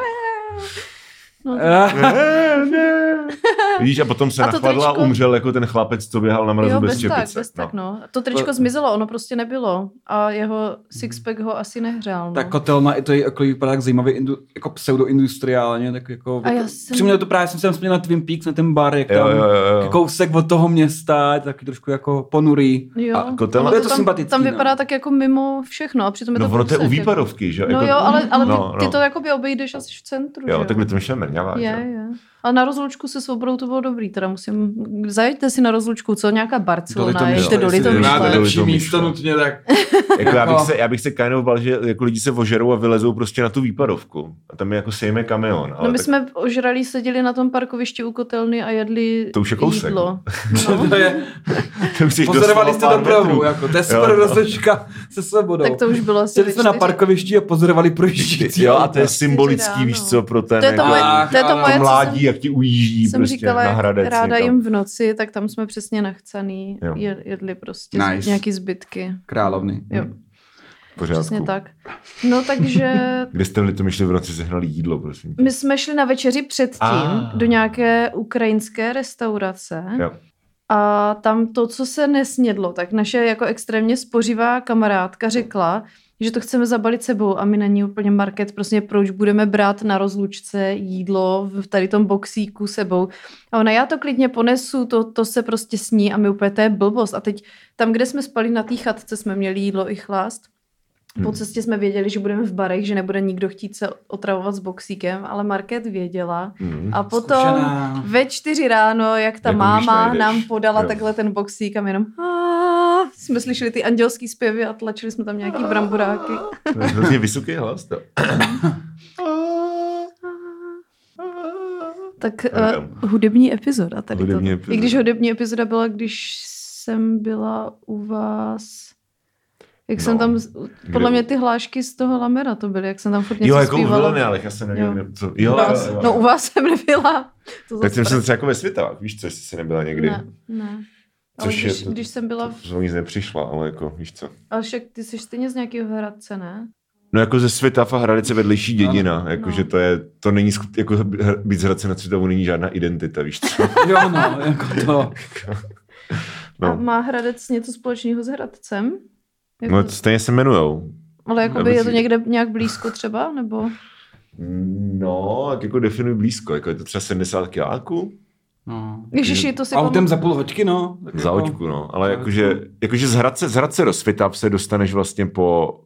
Speaker 2: No,
Speaker 1: Eh,
Speaker 3: Ne, ne. Vidíš, a potom se
Speaker 2: A to
Speaker 3: nachladl a
Speaker 2: tričko-
Speaker 3: umřel jako ten chlapec, co běhal na mrazu
Speaker 2: jo,
Speaker 3: bez
Speaker 2: bez tak,
Speaker 3: čepice.
Speaker 2: bez tak,
Speaker 3: no.
Speaker 2: no. To tričko
Speaker 1: To-
Speaker 2: zmizelo, ono prostě nebylo. A jeho sixpack ho asi nehřál. No.
Speaker 1: tak kotelna, i to je jako vypadá jak zajímavý, indu, jako pseudoindustriálně, tak jako...
Speaker 2: A já
Speaker 1: jako
Speaker 2: jsem-
Speaker 1: Přiměl to právě, jsem se tam vzpomněl na Twin Peaks, na ten bar, jak
Speaker 3: Jo,
Speaker 1: tam
Speaker 3: jo, jo, jo.
Speaker 1: kousek od toho města, je to taky trošku jako ponurý.
Speaker 2: Jo.
Speaker 3: A kotelna-
Speaker 2: Ono
Speaker 1: Je to
Speaker 2: tam,
Speaker 1: sympatický,
Speaker 2: tam
Speaker 1: no.
Speaker 2: vypadá tak jako mimo všechno a přitom je to
Speaker 3: No ono to je u
Speaker 2: jako-
Speaker 3: výpadovky, že?
Speaker 2: No
Speaker 3: jako...
Speaker 2: jo, ale, ale ty,
Speaker 3: no,
Speaker 2: ty
Speaker 3: no.
Speaker 2: to jakoby obejdeš asi v centru,
Speaker 3: Jo, tak by to myšel mrňavá,
Speaker 2: je,
Speaker 3: že?
Speaker 2: je. A na rozlučku se svobodou to bylo dobrý, teda musím, zajeďte si na rozlučku, co nějaká Barcelona, jeďte do Litomyšle.
Speaker 1: Máte
Speaker 3: do
Speaker 1: lepší místo nutně, tak...
Speaker 3: Jako já, bych
Speaker 1: Jako-
Speaker 3: se, já bych se kind bal, že jako lidi se ožerou a vylezou prostě na tu výpadovku. A tam je jako sejme kamion. Ale
Speaker 2: No my
Speaker 3: tak
Speaker 2: jsme ožralí seděli na tom parkovišti u kotelny a jedli
Speaker 3: To už je kousek.
Speaker 2: jídlo.
Speaker 1: No. to je,
Speaker 3: to už
Speaker 1: pozorovali jste dopravu, jako, to je
Speaker 3: Jo.
Speaker 1: super rozložka se svobodou.
Speaker 2: Tak to už bylo asi
Speaker 1: Seděli
Speaker 2: ve
Speaker 1: jsme na parkovišti a pozorovali projíždějící.
Speaker 3: Jo, a to je symbolický, víš co, pro ten
Speaker 2: To je to
Speaker 3: jako,
Speaker 2: moje, to, je to
Speaker 3: mládí, jak ti ujíždí
Speaker 2: jsem
Speaker 3: prostě
Speaker 2: říkala,
Speaker 3: na Hradec.
Speaker 2: ráda
Speaker 3: někam.
Speaker 2: jim v noci, tak tam jsme přesně nachcaný,
Speaker 3: Jo.
Speaker 2: je- jedli prostě
Speaker 1: Nice.
Speaker 2: nějaký zbytky.
Speaker 1: Královny.
Speaker 2: Jo,
Speaker 3: V pořádku.
Speaker 2: přesně tak. No takže
Speaker 3: Kde jste v to myšli v noci sehnali jídlo, prosím. tě?
Speaker 2: my jsme šli na večeři předtím
Speaker 3: Ah.
Speaker 2: do nějaké ukrajinské restaurace.
Speaker 3: Jo.
Speaker 2: A tam to, co se nesnědlo, tak naše jako extrémně spořivá kamarádka řekla, že to chceme zabalit sebou a my na ní úplně market, prostě proč budeme brát na rozlučce jídlo v tady tom boxíku sebou. A ona, já to klidně ponesu, to, to se prostě sní a my úplně, to je blbost. A teď tam, kde jsme spali na té chatce, jsme měli jídlo i chlást. Po
Speaker 3: Hmm.
Speaker 2: cestě jsme věděli, že budeme v barech, že nebude nikdo chtít se otravovat s boxíkem, ale Market věděla.
Speaker 3: Mm.
Speaker 2: A potom
Speaker 1: Zkušená.
Speaker 2: ve čtyři ráno, jak ta
Speaker 3: Jako
Speaker 2: máma nám podala
Speaker 3: Jo.
Speaker 2: takhle ten boxík a my jenom "Ah", jsme slyšeli ty andělský zpěvy a tlačili jsme tam nějaký bramboráky.
Speaker 3: To je hrozně vysoký hlas. To.
Speaker 2: Tak uh, hudební epizoda tady
Speaker 3: Hudební
Speaker 2: to.
Speaker 3: epizoda.
Speaker 2: I když hudební epizoda byla, když jsem byla u vás... Jak
Speaker 3: No.
Speaker 2: jsem tam,
Speaker 3: Kde
Speaker 2: podle
Speaker 3: u-
Speaker 2: mě ty hlášky z toho Lamera to byly, jak jsem tam furt něco
Speaker 3: Jo, jako u
Speaker 2: zpívala.
Speaker 3: Vilony, ale já jsem nevím,
Speaker 2: Jo. U
Speaker 3: Jo,
Speaker 2: vás.
Speaker 3: jo, jo.
Speaker 2: No u vás jsem nebyla. To
Speaker 3: Tak jsem se třeba jako ve víš co, jestli jsi nebyla někdy.
Speaker 2: Ne, ne. Ale
Speaker 3: Což je
Speaker 2: když,
Speaker 3: to-
Speaker 2: když jsem byla... V...
Speaker 3: To nic nepřišla, ale jako, víš co.
Speaker 2: Ale však ty jsi stejně z nějakého Hradce, ne?
Speaker 3: No jako ze Světav a Hradice vedlejší dědina, jako
Speaker 2: No.
Speaker 3: že to je, to není, jako být z Hradce na Světavu není žádná identita, víš co.
Speaker 1: Jo, no, jako to.
Speaker 2: A
Speaker 3: No,
Speaker 2: má Hradec něco společného s Hradcem? Jako,
Speaker 3: no stejně se jmenujou.
Speaker 2: ale jakoby
Speaker 3: nebo
Speaker 2: je to
Speaker 3: si-
Speaker 2: někde nějak blízko třeba? Nebo...
Speaker 3: No, tak jako definuj blízko, jako je to třeba 70 kiláků
Speaker 1: No.
Speaker 2: Ježiši, to si
Speaker 1: Autem za půl hoďky, no. Tak
Speaker 3: za
Speaker 1: jako-
Speaker 3: hoďku, no. Ale
Speaker 1: za
Speaker 3: jakože, jakože z Hradce, z Hradce do Svitav se dostaneš vlastně po,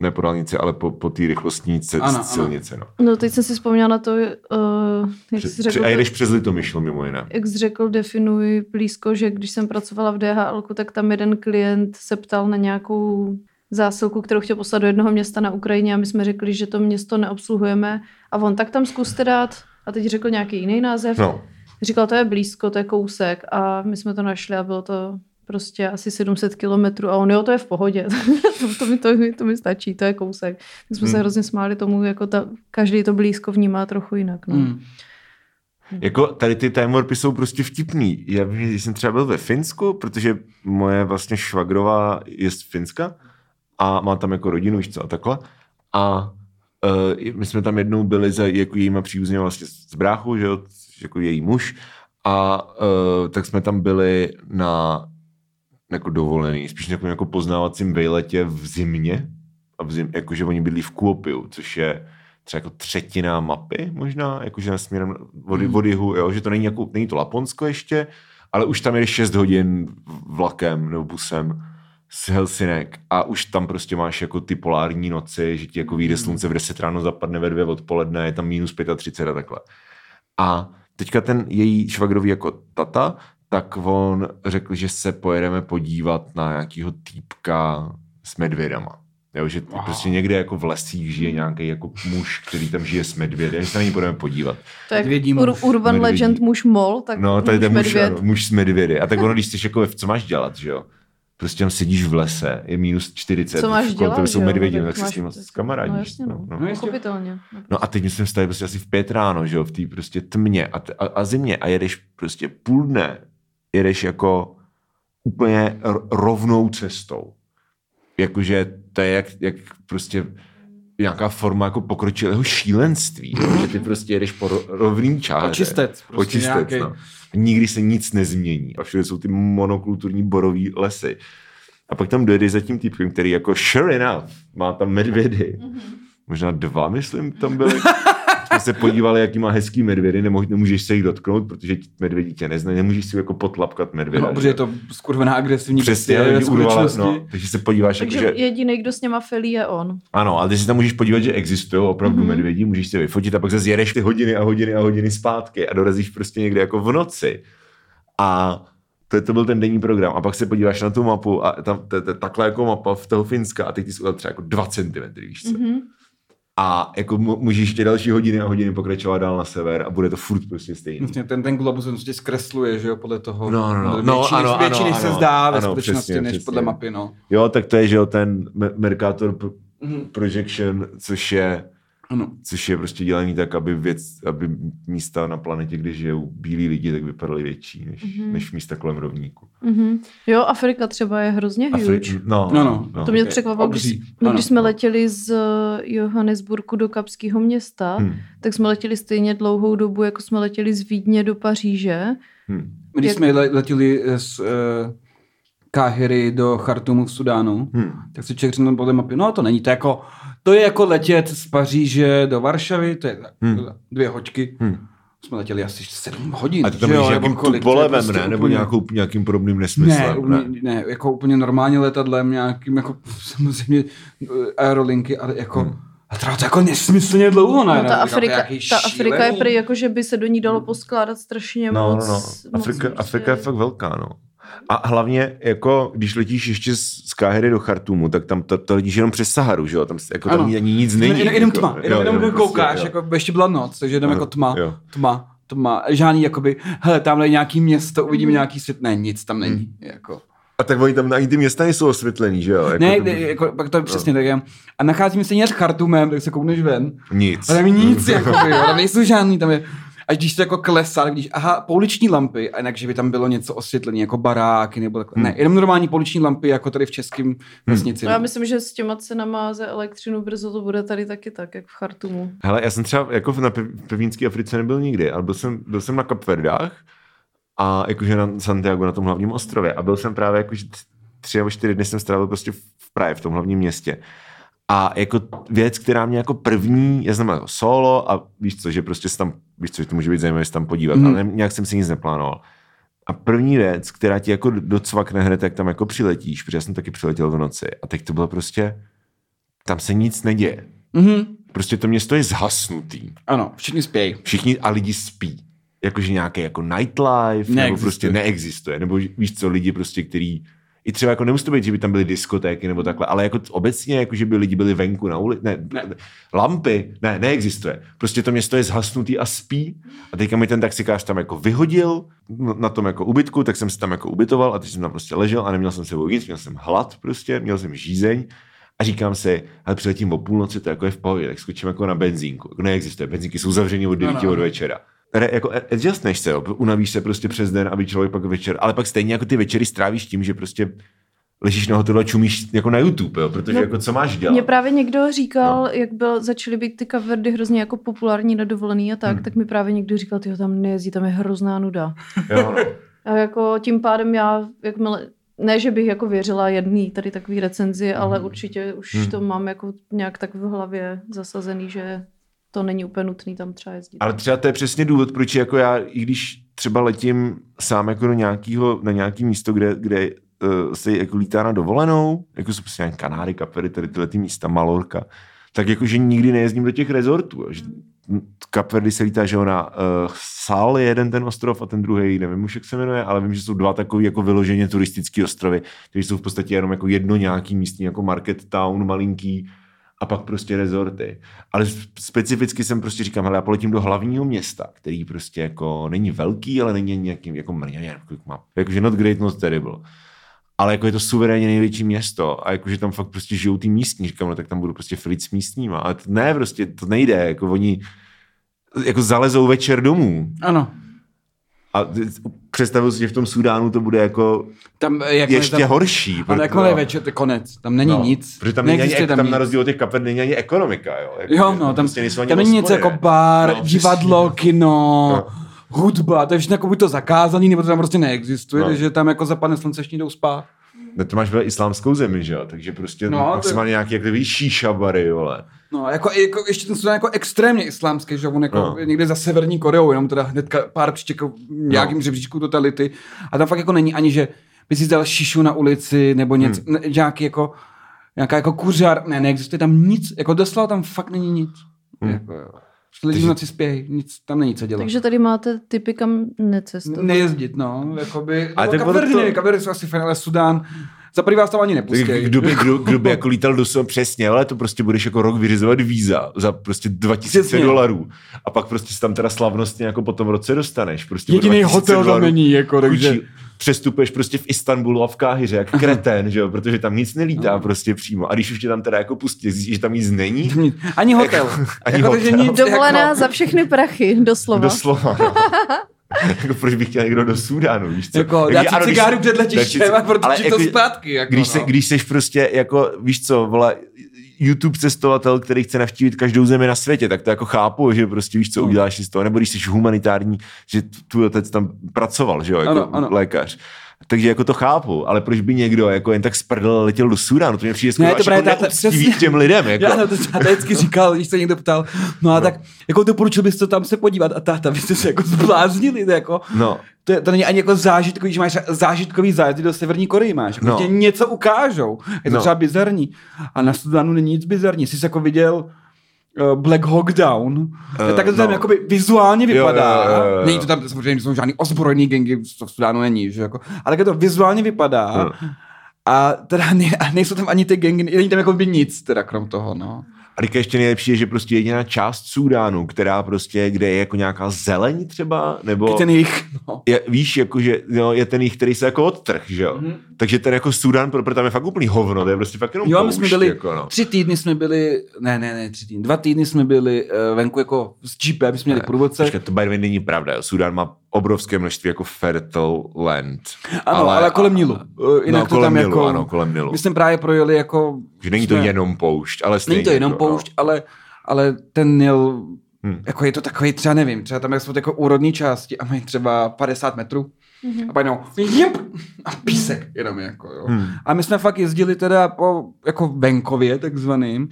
Speaker 3: ne po dálnici, ale po, po té rychlostní ce-
Speaker 1: Ano, ano.
Speaker 3: silnici, no.
Speaker 2: No teď jsem si vzpomněla na to, uh, jak jsi
Speaker 3: Pře-
Speaker 2: řekl,
Speaker 3: a jedeš přes Litomyšl mimo jiné.
Speaker 2: jak jsi řekl, definuji blízko, že když jsem pracovala v DHL, tak tam jeden klient se ptal na nějakou zásilku, kterou chtěl poslat do jednoho města na Ukrajině a my jsme řekli, že to město neobsluhujeme a on tak tam zkuste dát a teď řekl nějaký jiný název.
Speaker 3: No,
Speaker 2: Říkal, to je blízko, to je kousek a my jsme to našli a bylo to prostě asi 700 kilometrů a on, jo, to je v pohodě, to, to, mi, to, to mi stačí, to je kousek. My jsme se
Speaker 3: Hmm.
Speaker 2: hrozně smáli tomu, jako ta, každý to blízko vnímá trochu jinak. No.
Speaker 1: Hmm.
Speaker 3: Jako tady ty time warpy jsou prostě vtipný. Já vím, že jsem třeba byl ve Finsku, protože moje vlastně švagrová je z Finska a má tam jako rodinu, víš co, a takhle. A uh, my jsme tam jednou byli za jako jejíma příbuznými vlastně z bráchu, že jo, jako její muž. A uh, tak jsme tam byli na jako dovolený, spíš jako, jako poznávacím vejletě v zimě. A v zim, jakože oni bydlí v Kuopiu, což je třeba jako třetina mapy možná, jakože na směrem od,
Speaker 1: Hmm.
Speaker 3: od jihu, jo, že to není, jako, není to Laponsko ještě, ale už tam jede 6 hodin vlakem nebo busem z Helsinek a už tam prostě máš jako ty polární noci, že ti jako vyjde
Speaker 1: Hmm.
Speaker 3: slunce v 10 ráno, zapadne ve 2 odpoledne, je tam minus 35 a takhle. A teďka ten její švagrový jako tata, tak on řekl, že se pojedeme podívat na nějakýho týpka s medvědama. Jo, že
Speaker 1: Aha.
Speaker 3: prostě někde jako v lesích žije nějaký jako muž, který tam žije s medvědem, že se na něj budeme podívat.
Speaker 2: To je
Speaker 1: Medvědí
Speaker 2: ur. Urban
Speaker 3: Medvědí.
Speaker 2: Legend muž mol, tak
Speaker 3: No, tady ten muž, ano, muž s medvědy. A tak ono, když jsi jako, co máš dělat, že jo? Prostě tam sedíš v lese, je minus 40,
Speaker 2: Co máš dělat,
Speaker 3: jsou medvědi,
Speaker 2: No,
Speaker 3: tak se
Speaker 2: máš-
Speaker 3: s ním kamarádíš.
Speaker 2: No jasně, no.
Speaker 3: no.
Speaker 1: No, jasně.
Speaker 2: Pochopitelně.
Speaker 3: No a teď my jsme vstali prostě asi v pět ráno, že jo, v té prostě tmě a, t- a, a zimě a jedeš prostě půl dne, jedeš jako úplně rovnou cestou. Jakože to je jak, jak prostě nějaká forma jako pokročilého šílenství, jo, že ty prostě jedeš po ro- rovný čáře.
Speaker 1: Očistec. Prostě
Speaker 3: Očistec,
Speaker 1: nějaký.
Speaker 3: no. Nikdy se nic nezmění. A všude jsou ty monokulturní borový lesy. A pak tam dojedeš za tím týpkem, který jako sure enough má tam medvědy. Možná dva, myslím, tam byly. Jsme se podívali, jaký má hezký medvědy, nemo, nemůžeš se jich dotknout, protože ti medvědí tě neznají, nemůžeš si jako potlapkat medvěda.
Speaker 1: No,
Speaker 3: že
Speaker 1: protože je to skurvená agresivní
Speaker 3: Přesně, urvala, no, takže se podíváš,
Speaker 2: Takže
Speaker 3: jako, že,
Speaker 2: jediný, kdo s něma felí, je on.
Speaker 3: ano, ale ty si tam můžeš podívat, že existují opravdu
Speaker 2: Mhm.
Speaker 3: mm-hmm. medvědí, můžeš si je vyfotit a pak zase jedeš ty hodiny a hodiny a hodiny zpátky a dorazíš prostě někde jako v noci. A to, to byl ten denní program. A pak se podíváš na tu mapu a tam to, to, takhle jako mapa v toho Finska a teď ty jsi udělal třeba jako 2 cm, víš co? Mm-hmm. A jako můžeš ještě další hodiny a hodiny pokračovat dál na sever a bude to furt prostě stejný.
Speaker 1: Vlastně ten, ten globus se prostě zkresluje, že jo, podle toho.
Speaker 3: No, no, no. No,
Speaker 1: větší,
Speaker 3: ano,
Speaker 1: než, větší,
Speaker 3: ano,
Speaker 1: než se
Speaker 3: ano.
Speaker 1: zdá ve
Speaker 3: Ano,
Speaker 1: skutečnosti,
Speaker 3: přesně,
Speaker 1: než
Speaker 3: přesně.
Speaker 1: podle mapy, no.
Speaker 3: Jo, tak to je, že jo, ten Me- Mercator
Speaker 1: Mhm.
Speaker 3: Projection, což je
Speaker 1: Ano.
Speaker 3: což je prostě dělaný tak, aby, věc, aby místa na planetě, kde žijou bílí lidi, tak vypadaly větší než,
Speaker 2: Mhm.
Speaker 3: mm-hmm. než místa kolem rovníku.
Speaker 2: Mhm. Jo, Afrika třeba je hrozně huge.
Speaker 3: Afri- no,
Speaker 1: No, no.
Speaker 3: no.
Speaker 2: To mě
Speaker 1: Ok,
Speaker 2: překvapilo, když, no, když jsme letěli z eh, Johannesburgu do Kapského města,
Speaker 3: Hm,
Speaker 2: tak jsme letěli stejně dlouhou dobu, jako jsme letěli z Vídně do Paříže.
Speaker 3: hm,
Speaker 1: Když
Speaker 2: Jak-
Speaker 1: jsme le- letěli z uh, Káhyry do Chartumu v Sudánu,
Speaker 3: hm.
Speaker 1: tak si člověk řekne podle mapy, no to není, to jako, to je jako letět z Paříže do Varšavy, to je tak,
Speaker 3: Hmm.
Speaker 1: dvě hoďky.
Speaker 3: Hmm.
Speaker 1: Jsme letěli asi sedm hodin.
Speaker 3: A ty tam
Speaker 1: jo, nebo
Speaker 3: nějakým
Speaker 1: to
Speaker 3: tupolevem,
Speaker 1: prostě
Speaker 3: ne? Nebo
Speaker 1: úplně-
Speaker 3: nějakou, nějakým podobným
Speaker 1: Ne,
Speaker 3: nesmyslem,
Speaker 1: úplně, ne, jako úplně normálně letadlem, nějakým jako samozřejmě eh, aerolinky, ale jako,
Speaker 3: Hmm.
Speaker 1: a trvá to jako nesmyslně dlouho, ne?
Speaker 2: No, ta,
Speaker 1: to je
Speaker 2: Afrika, ta Afrika je prý jako, že by se do ní dalo poskládat strašně
Speaker 3: No,
Speaker 2: moc.
Speaker 3: no, no.
Speaker 2: moc
Speaker 3: Afrika,
Speaker 2: prostě-
Speaker 3: Afrika je fakt velká, no. A hlavně, jako, když letíš ještě z z Káhyry do Chartumu, tak tam to, to letíš jenom přes Saharu, že jo? Tam, jako, tam
Speaker 1: Ano.
Speaker 3: ani nic není.
Speaker 1: Jenom, jenom
Speaker 3: jako,
Speaker 1: tma, jenom,
Speaker 3: jo,
Speaker 1: jenom,
Speaker 3: jo,
Speaker 1: koukáš,
Speaker 3: prostě,
Speaker 1: jako ještě byla noc, takže jdeme
Speaker 3: Ano,
Speaker 1: jako tma,
Speaker 3: jo.
Speaker 1: tma, tma, žádný jakoby, hele, tamhle je nějaký město, uvidíme nějaký svět, ne, nic tam není,
Speaker 3: Hmm.
Speaker 1: jako.
Speaker 3: A tak oni tam ani ty města nejsou osvětlený, že jo? Jako,
Speaker 1: Ne, ne, jako, pak to je přesně tak je. A nacházíme se nějak Chartumem, tak se koukneš ven.
Speaker 3: Nic.
Speaker 1: A tam je nic, jako jo, tam nejsou žádný, tam je, až když to jako klesá, tak vidíš, aha, pouliční lampy, a jinak, že by tam bylo něco osvětlené, jako baráky nebo takhle.
Speaker 3: Hmm.
Speaker 1: Ne, jenom normální pouliční lampy, jako tady v českém vesnici.
Speaker 2: No já myslím, že s těma cenama za elektřinu brzo to bude tady taky tak, jak v Chartumu.
Speaker 3: Hele, já jsem třeba jako na Pe- Pevínské Africe nebyl nikdy, ale byl jsem, byl jsem na Kapverdách a jakože na Santiago, na tom hlavním ostrově. A byl jsem právě jakože tři nebo čtyři dny jsem strávil prostě v Praze, v tom hlavním městě. A jako věc, která mě jako první, já jsem jako solo a víš co, že prostě tam, víš co, že to může být zajímavé se tam podívat, mm. ale nějak jsem si nic neplánoval. A první věc, která ti jako docvakne hned, jak tam jako přiletíš, protože já jsem taky přiletěl v noci a teď to bylo prostě, tam se nic neděje.
Speaker 1: Mhm.
Speaker 3: Prostě to město je zhasnutý.
Speaker 1: Ano, všichni spějí.
Speaker 3: Všichni a lidi spí. Jakože nějaký jako nightlife, nebo
Speaker 1: Neexistuje.
Speaker 3: prostě neexistuje. Nebo víš co, lidi prostě, který i třeba jako nemusí to být, že by tam byly diskotéky nebo takhle, ale jako obecně, jako že by lidi byli venku na ulici, ne, ne, lampy, ne, neexistuje. Prostě to město je zhasnutý a spí a teďka mi ten taxikář tam jako vyhodil no, na tom jako ubytku, tak jsem se tam jako ubytoval a teď jsem tam prostě ležel a neměl jsem sebou nic, měl jsem hlad prostě, měl jsem žízeň a říkám si, ale přiletím o půlnoci, to jako je v pohodě, tak skočím jako na benzínku. Jako neexistuje, benzínky jsou zavřený od 9
Speaker 1: Ano.
Speaker 3: od večera. Re, jako adjustneš se, jo, unavíš se prostě přes den, aby člověk pak večer, ale pak stejně jako ty večery strávíš tím, že prostě ležíš na hotelu a čumíš jako na YouTube, jo, protože
Speaker 2: No,
Speaker 3: jako co máš dělat?
Speaker 2: Mě právě někdo říkal,
Speaker 3: No.
Speaker 2: jak byl, začaly být ty kaverdy hrozně jako populární na dovolený a tak,
Speaker 3: Hmm.
Speaker 2: tak mi právě někdo říkal, ty tam nejezdí, tam je hrozná nuda.
Speaker 3: Jo, no.
Speaker 2: A jako tím pádem já, jakmile, ne, že bych jako věřila jedný tady takový recenzi, ale určitě už
Speaker 3: Hmm.
Speaker 2: to mám jako nějak tak v hlavě zasazený, že to není úplně nutný tam třeba jezdit.
Speaker 3: Ale třeba to je přesně důvod, proč jako já, i když třeba letím sám jako do nějakého, na nějaký místo, kde, kde uh, se jako lítá na dovolenou, jako jsou prostě nějaké Kanáry, Kapery, tady tyhle ty místa, Malorka, tak jakože nikdy nejezdím do těch rezortů. Že Kapverdy se lítá, že jo, na uh, Sal je jeden ten ostrov a ten druhý, nevím už, jak se jmenuje, ale vím, že jsou dva takový jako vyloženě turistický ostrovy, které jsou v podstatě jenom jako jedno nějaký místní, jako market town malinký, a pak prostě rezorty. Ale specificky jsem prostě říkám, hele, já poletím do hlavního města, který prostě jako není velký, ale není nějakým jako mrně, jako má, jakože not great, not terrible. Ale jako je to suverénně největší město a jakože tam fakt prostě žijou ty místní, říkám, no tak tam budu prostě filit s místníma. Ale to ne, prostě to nejde, jako oni jako zalezou večer domů.
Speaker 1: Ano.
Speaker 3: A představuji si, že v tom Sudánu to bude jako
Speaker 1: Tam, jak
Speaker 3: ještě
Speaker 1: tam,
Speaker 3: horší. Proto-
Speaker 1: jakmile je večer, to konec. Tam není
Speaker 3: No,
Speaker 1: nic.
Speaker 3: Protože tam není ani, tam, tam
Speaker 1: nic.
Speaker 3: na rozdíl od těch kapet není ani ekonomika, jo. Jako,
Speaker 1: Jo, no, tam,
Speaker 3: prostě nejsou ani
Speaker 1: tam není
Speaker 3: hospody,
Speaker 1: jako bar,
Speaker 3: No,
Speaker 1: divadlo,
Speaker 3: přesně.
Speaker 1: kino,
Speaker 3: No.
Speaker 1: hudba, to je všechno jako buď to zakázaný, nebo to tam prostě neexistuje,
Speaker 3: No.
Speaker 1: takže tam jako zapadne slunce, všichni jdou spát.
Speaker 3: Ne, to máš ve islámskou zemi, že jo, takže prostě
Speaker 1: No,
Speaker 3: no,
Speaker 1: to-
Speaker 3: maximálně nějaký, jak víš, šíša bary, vole.
Speaker 1: No, jako, jako ještě ten Sudán jako extrémně islámský, že on jako
Speaker 3: No.
Speaker 1: někde za severní Koreou, jenom teda hnedka pár příček nějakým
Speaker 3: No.
Speaker 1: žebříčku totality. A tam fakt jako není ani, že by si dal šišu na ulici, nebo něco,
Speaker 3: Hmm.
Speaker 1: ne, nějaký jako, nějaká jako kuřár, ne, neexistuje tam nic, jako doslova tam fakt není nic.
Speaker 3: Hmm.
Speaker 1: Jako, jo. Lidi
Speaker 3: Takže-
Speaker 1: noci spějí, nic, tam není co dělat.
Speaker 2: Takže tady máte typy, kam necestovat.
Speaker 1: Nejezdit, no, jakoby,
Speaker 3: tak
Speaker 1: Kapverdy,
Speaker 3: ono to-
Speaker 1: ne, Kapverdy jsou asi fajn, ale Sudán, za prvý vás tam ani nepustí.
Speaker 3: Kdo by, kdo, kdo by jako lítal do Sudánu, přesně, ale to prostě budeš jako rok vyřizovat víza za prostě 2000
Speaker 1: Přesně.
Speaker 3: dolarů. A pak prostě si tam teda slavnostně jako po tom roce dostaneš. Prostě
Speaker 1: Jediný
Speaker 3: 2000
Speaker 1: hotel tam není, jako, takže...
Speaker 3: Přestupuješ prostě v Istanbulu a v Káhyře, jak kretén, že jo, protože tam nic nelítá
Speaker 1: No.
Speaker 3: prostě přímo. A když už tě tam teda jako pustí, zjistíš, že tam nic není.
Speaker 1: Ani hotel.
Speaker 3: Ani
Speaker 1: jako,
Speaker 3: hotel.
Speaker 2: Dovolená
Speaker 1: jako,
Speaker 2: za všechny prachy, doslova.
Speaker 3: doslova. Jako proč bych chtěl někdo do Súdánu, víš co?
Speaker 1: Jako,
Speaker 3: Jak-
Speaker 1: dát si cigáru před letištěm a protože to
Speaker 3: jako-
Speaker 1: zpátky. Jako,
Speaker 3: Když,
Speaker 1: no.
Speaker 3: se, když seš prostě jako, víš co, vole, YouTube cestovatel, který chce navštívit každou zemi na světě, tak to jako chápu, že prostě víš, co
Speaker 1: No.
Speaker 3: uděláš si z toho, nebo když jsi humanitární, že tvůj otec tam pracoval, že jo, jako
Speaker 1: Ano, ano.
Speaker 3: lékař. Takže jako to chápu, ale proč by někdo jako jen tak sprdl letěl do Sudánu, to mě přijde skoro
Speaker 1: Ne, to
Speaker 3: až jako
Speaker 1: právě
Speaker 3: neúctivý
Speaker 1: přesně.
Speaker 3: těm lidem. Jako.
Speaker 1: Já no, to táta vždycky říkal, když se někdo ptal, no a tak, jako doporučil bys to tam se podívat a táta, vy jste se jako zbláznili, to, jako,
Speaker 3: No,
Speaker 1: to, je, to není ani jako zážitkový, že máš zážitkový zájezdy do Severní Koreji máš,
Speaker 3: No.
Speaker 1: no. prostě něco ukážou, je to
Speaker 3: No.
Speaker 1: no. třeba bizarní. A na Sudánu není nic bizarní, jsi jako viděl Black Hawk Down, uh, tak to tam
Speaker 3: no.
Speaker 1: jakoby vizuálně vypadá.
Speaker 3: jo, jo, jo, jo.
Speaker 1: Není to tam, samozřejmě jsou žádný ozbrojený gengy, to v Sudánu není, že jako, ale tak to vizuálně vypadá.
Speaker 3: No.
Speaker 1: A teda ne, a nejsou tam ani ty gengy, není tam jako by nic, teda krom toho, no.
Speaker 3: A teďka ještě nejlepší je, že prostě jediná část Súdánu, která prostě, kde je jako nějaká zeleň třeba, nebo...
Speaker 1: Ten jejich, no.
Speaker 3: je, víš, jako, že no, je ten jich, který se jako odtrh, že jo? Mm-hmm. Takže ten jako Sudan, pro, pro tam je fakt úplný hovno, to je prostě fakt jenom
Speaker 1: Jo, my jsme byli,
Speaker 3: jako, no.
Speaker 1: tři týdny jsme byli, ne, ne, ne, tři týdny, dva týdny jsme byli uh, venku jako s jeepem, jsme měli průvodce.
Speaker 3: Počkej, to by není pravda, jo. Sudan má obrovské množství jako fertile land.
Speaker 1: Ano, ale, ale kolem Nilu. Uh, jinak
Speaker 3: no,
Speaker 1: to
Speaker 3: kolem
Speaker 1: tam
Speaker 3: Nilu,
Speaker 1: jako,
Speaker 3: ano, kolem Nilu.
Speaker 1: My jsme právě projeli jako...
Speaker 3: Že není to
Speaker 1: jsme-
Speaker 3: jenom poušť, ale stejně.
Speaker 1: Není to jenom
Speaker 3: jako,
Speaker 1: poušť, ale, ale ten Nil,
Speaker 3: Hmm.
Speaker 1: jako je to takový, třeba nevím, třeba tam jsou jako úrodní části a mají třeba 50 metrů. A pak jenom jip, a písek jenom jako, jo.
Speaker 3: Hmm.
Speaker 1: A my jsme fakt jezdili teda po jako venkově takzvaným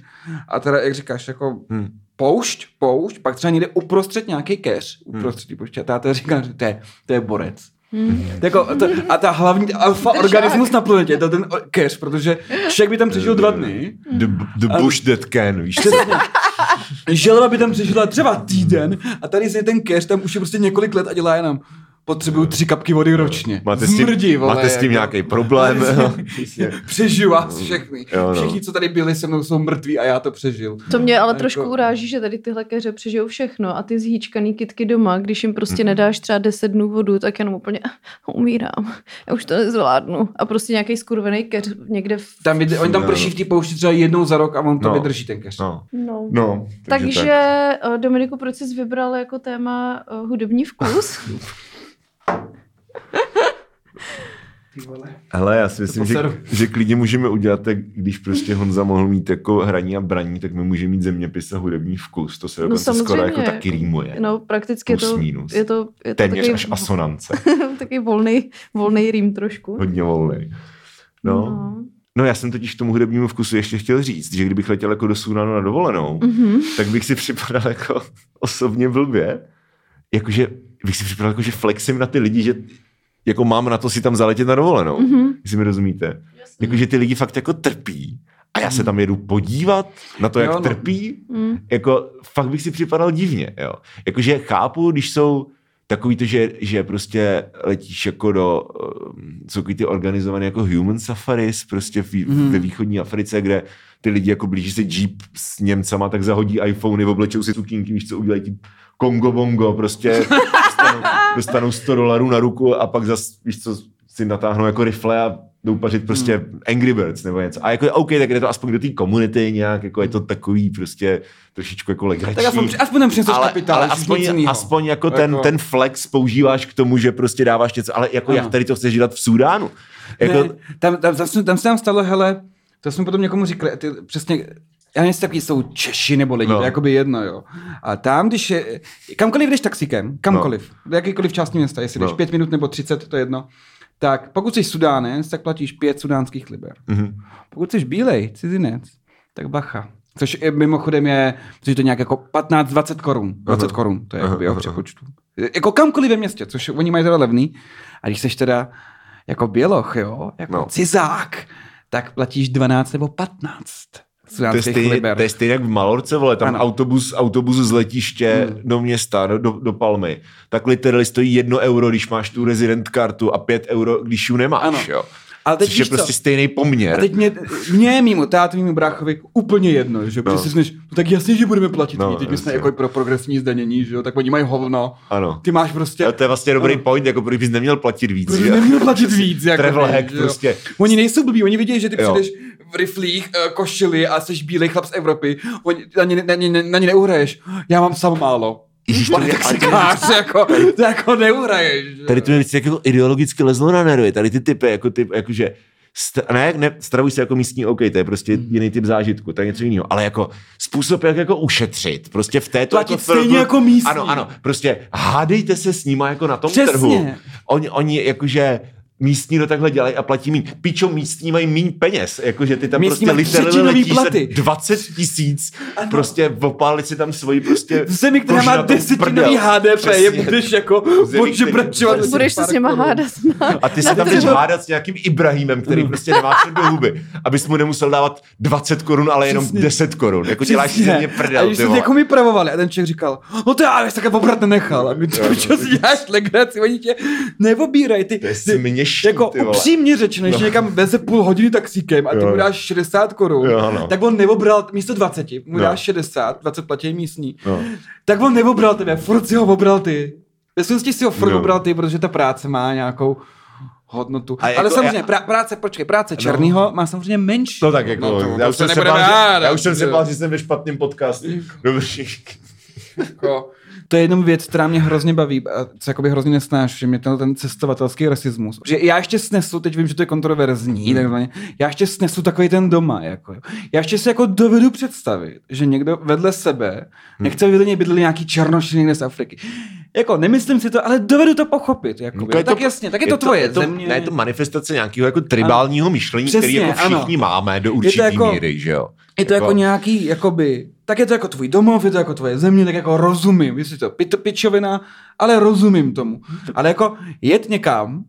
Speaker 1: a teda, jak říkáš, jako
Speaker 3: Hmm.
Speaker 1: Poušť, poušť, pak třeba někde uprostřed nějaký keř, uprostřed hmm. pouště. A táta říká, že to je, to je borec.
Speaker 2: Hmm.
Speaker 1: Jako, to, a ta hlavní alfa organismus na planetě je to ten keř, protože člověk by tam přežil dva dny,
Speaker 3: The, the bush that can, víš
Speaker 1: želva by tam přežila třeba týden a tady je ten keř, tam už je prostě několik let a dělá jenom potřebuju tři kapky vody ročně.
Speaker 3: Máte s tím,
Speaker 1: Zmrdí, vole,
Speaker 3: máte s tím
Speaker 1: jako.
Speaker 3: nějaký problém?
Speaker 1: Přežiju vás všechny.
Speaker 3: Jo, no.
Speaker 1: Všichni, co tady byli se mnou, jsou mrtví a já to přežil.
Speaker 2: To mě ale
Speaker 1: Jako-
Speaker 2: trošku uráží, že tady tyhle keře přežijou všechno a ty zhýčkaný kitky doma, když jim prostě nedáš třeba 10 dnů vodu, tak jenom úplně umírám. Já už to nezvládnu. A prostě nějaký skurvený keř někde v...
Speaker 1: Tam, vyd- oni tam
Speaker 3: No,
Speaker 1: prší v té poušti třeba jednou za rok a on to
Speaker 3: No.
Speaker 1: vydrží ten keř.
Speaker 3: No.
Speaker 2: No.
Speaker 3: No,
Speaker 2: Takže,
Speaker 3: tak.
Speaker 2: takže Dominiku, proč jsi vybral jako téma uh, hudební vkus?
Speaker 3: Hele, já si myslím, že, že klidně můžeme udělat tak, když prostě Honza mohl mít jako hraní a braní, tak my můžeme mít zeměpis a hudební vkus. To se dokonce skoro jako taky rýmuje.
Speaker 2: No, prakticky je
Speaker 3: Plus
Speaker 2: to,
Speaker 3: minus.
Speaker 2: je to, je to
Speaker 3: Téměř
Speaker 2: takový,
Speaker 3: až asonance.
Speaker 2: takový volný, volný rým trošku.
Speaker 3: Hodně volný. No.
Speaker 2: No.
Speaker 3: no. já jsem totiž k tomu hudebnímu vkusu ještě chtěl říct, že kdybych letěl jako do Súdánu na dovolenou,
Speaker 2: Mhm.
Speaker 3: tak bych si připadal jako osobně blbě. Jakože bych si připadal jako, že flexím na ty lidi, že jako mám na to si tam zaletět na dovolenou.
Speaker 2: Mhm.
Speaker 3: Jestli mi rozumíte. Jakože ty lidi fakt jako trpí a já se tam jedu podívat na to, jak
Speaker 1: Jo, no.
Speaker 3: trpí.
Speaker 2: Mm.
Speaker 3: Jako fakt bych si připadal divně, jo. Jakože chápu, když jsou takový to, že, že prostě letíš jako do, um, jsou ty organizované jako human safaris prostě v,
Speaker 1: Mhm.
Speaker 3: ve východní Africe, kde ty lidi jako blíží se jeep s Němcama, tak zahodí iPhony, oblečou si sukínky, víš co, udělají ti Kongo bongo, prostě dostanou, dostanou 100 dolarů na ruku a pak zas, víš co, si natáhnou jako rifle a jdou pařit prostě
Speaker 1: Hmm.
Speaker 3: Angry Birds nebo něco. A jako OK, tak jde to aspoň do té komunity nějak, jako je to takový prostě trošičku jako legrační.
Speaker 1: Tak aspoň, aspoň tam přineseš
Speaker 3: ale,
Speaker 1: kapitál,
Speaker 3: ale aspoň, aspoň jako ten,
Speaker 1: Jako-
Speaker 3: ten flex používáš k tomu, že prostě dáváš něco, ale jako
Speaker 1: Ano.
Speaker 3: jak tady to chceš dělat v Súdánu? Jako,
Speaker 1: Ne, tam, tam, tam, se- tam se nám stalo, hele, to jsme potom někomu říkali, ty, přesně, já nevím, jestli jsou Češi nebo lidi,
Speaker 3: No.
Speaker 1: no. to je jakoby jedno, jo. A tam, když je, kamkoliv jdeš taxíkem, kamkoliv, no. do jakýkoliv části města, jestli jdeš
Speaker 3: No.
Speaker 1: pět minut nebo třicet, to je jedno, tak pokud jsi sudánec, tak platíš pět sudánských liber.
Speaker 3: mhm.
Speaker 1: Pokud jsi bílej, cizinec, tak bacha. Což je, mimochodem je, což je to nějak jako 15-20 korun. 20
Speaker 3: Aha.
Speaker 1: korun, to je
Speaker 3: aha,
Speaker 1: v přepočtu. Jako kamkoliv ve městě, což oni mají teda levný. A když jsi teda jako běloch, jo, jako
Speaker 3: No.
Speaker 1: no. cizák, tak platíš 12 nebo 15
Speaker 3: To stejně, to je stejně jak v Malorce, vole, tam
Speaker 1: Ano.
Speaker 3: autobus, autobus z letiště
Speaker 1: Hmm.
Speaker 3: do města, do, do, do Palmy, tak literally stojí jedno euro, když máš tu rezident kartu a pět euro, když ji nemáš,
Speaker 1: Ano.
Speaker 3: jo.
Speaker 1: Ale teď
Speaker 3: Což je
Speaker 1: co?
Speaker 3: prostě stejný poměr.
Speaker 1: A teď mě, mě mýmu tátu, mýmu bráchovi úplně jedno, že?
Speaker 3: No.
Speaker 1: si řekneš, no tak jasně, že budeme platit
Speaker 3: No,
Speaker 1: teď my jsme jako pro progresivní zdanění, že jo, tak oni mají hovno.
Speaker 3: Ano.
Speaker 1: Ty máš prostě...
Speaker 3: Ale to je vlastně dobrý
Speaker 1: Ano.
Speaker 3: point, jako proč bys neměl platit víc. Jo?
Speaker 1: neměl platit víc. Jako
Speaker 3: Travel hack prostě.
Speaker 1: Oni nejsou blbí, oni vidí, že ty
Speaker 3: Jo.
Speaker 1: přijdeš v riflích, eh, košili a jsi bílej chlap z Evropy, oni, na, ně, na, ně, na ně neuhraješ. Já mám sam málo.
Speaker 3: Ježíš,
Speaker 1: Pane
Speaker 3: tady-
Speaker 1: taxikář, jako, to jako neuhraješ.
Speaker 3: Tady to je jako ideologicky lezlo na nervy, tady ty typy, jako ty, jakože, st- ne, ne, stravuj se jako místní, OK, to je prostě
Speaker 1: Hmm.
Speaker 3: jiný typ zážitku, to je něco jiného, ale jako způsob, jak jako ušetřit, prostě v této
Speaker 1: Platit
Speaker 3: jako
Speaker 1: stejně jako místní.
Speaker 3: Ano, ano, prostě hádejte se s nima jako na tom
Speaker 1: Přesně.
Speaker 3: trhu. Oni, oni jakože místní to takhle dělají a platí míň. Pičo, místní mají míň peněz, jakože ty tam
Speaker 1: Místní
Speaker 3: prostě
Speaker 1: mají
Speaker 3: literally letíš
Speaker 1: platy.
Speaker 3: za 20 tisíc, prostě opálit si tam svoji prostě
Speaker 1: v zemi, která má desetinový
Speaker 3: prdel.
Speaker 1: HDP,
Speaker 3: Přesně.
Speaker 1: je budeš jako
Speaker 3: který-
Speaker 2: Budeš se s nima hádat. Na,
Speaker 3: A ty se tam
Speaker 2: trhu.
Speaker 3: hádat s nějakým Ibrahimem, který prostě nemá před do huby, abys mu nemusel dávat 20 korun, ale jenom
Speaker 1: Přesně.
Speaker 3: 10 korun. Jako děláš si
Speaker 1: Přesně.
Speaker 3: ze mě
Speaker 1: A
Speaker 3: prdel,
Speaker 1: když
Speaker 3: ty
Speaker 1: se jako mi pravovali a ten člověk říkal, no to já bych takhle pobrat nenechal. A my to, si děláš legraci, oni tě neobírají. Ty,
Speaker 3: směšný,
Speaker 1: jako
Speaker 3: ty vole.
Speaker 1: upřímně řečeno, když někam veze půl hodiny taxíkem a ty
Speaker 3: Jo.
Speaker 1: mu dáš 60 korun,
Speaker 3: Jo, no.
Speaker 1: tak on neobral, místo 20, mu
Speaker 3: No.
Speaker 1: dáš 60, 20 platí místní,
Speaker 3: No.
Speaker 1: tak on neobral tebe, furt si ho obral ty. Ve skutečnosti si ho furt
Speaker 3: No.
Speaker 1: obral ty, protože ta práce má nějakou hodnotu.
Speaker 3: A jako
Speaker 1: Ale samozřejmě,
Speaker 3: já-
Speaker 1: prá- práce, počkej, práce černýho má samozřejmě menší.
Speaker 3: No tak jako,
Speaker 1: to,
Speaker 3: já,
Speaker 1: to
Speaker 3: už jsem se bál, že, já už jsem se
Speaker 1: že-
Speaker 3: bál, že jsem ve špatném podcastu. Dobře.
Speaker 1: Jako, to je jenom věc, která mě hrozně baví, a co jakoby hrozně nesnáš, že mě ten, ten cestovatelský rasismus. Že já ještě snesu, teď vím, že to je kontroverzní, takzvaně, já ještě snesu takový ten doma. Jako, já ještě si jako dovedu představit, že někdo vedle sebe nechce vyleně bydleli nějaký černoši někde z Afriky. Jako nemyslím si to, ale dovedu to pochopit. Jako,
Speaker 3: No,
Speaker 1: no, tak jasně, tak je, to tvoje
Speaker 3: je to,
Speaker 1: země.
Speaker 3: Ne, je to manifestace nějakého jako tribálního myšlení,
Speaker 1: Přesně,
Speaker 3: který jako všichni
Speaker 1: ano.
Speaker 3: máme do určitý
Speaker 1: jako-
Speaker 3: míry, že jo?
Speaker 1: Je to jako nějaký, jakoby, tak je to jako tvůj domov, je to jako tvoje země, tak jako rozumím, jestli to pit, pičovina, ale rozumím tomu. Ale jako jet někam,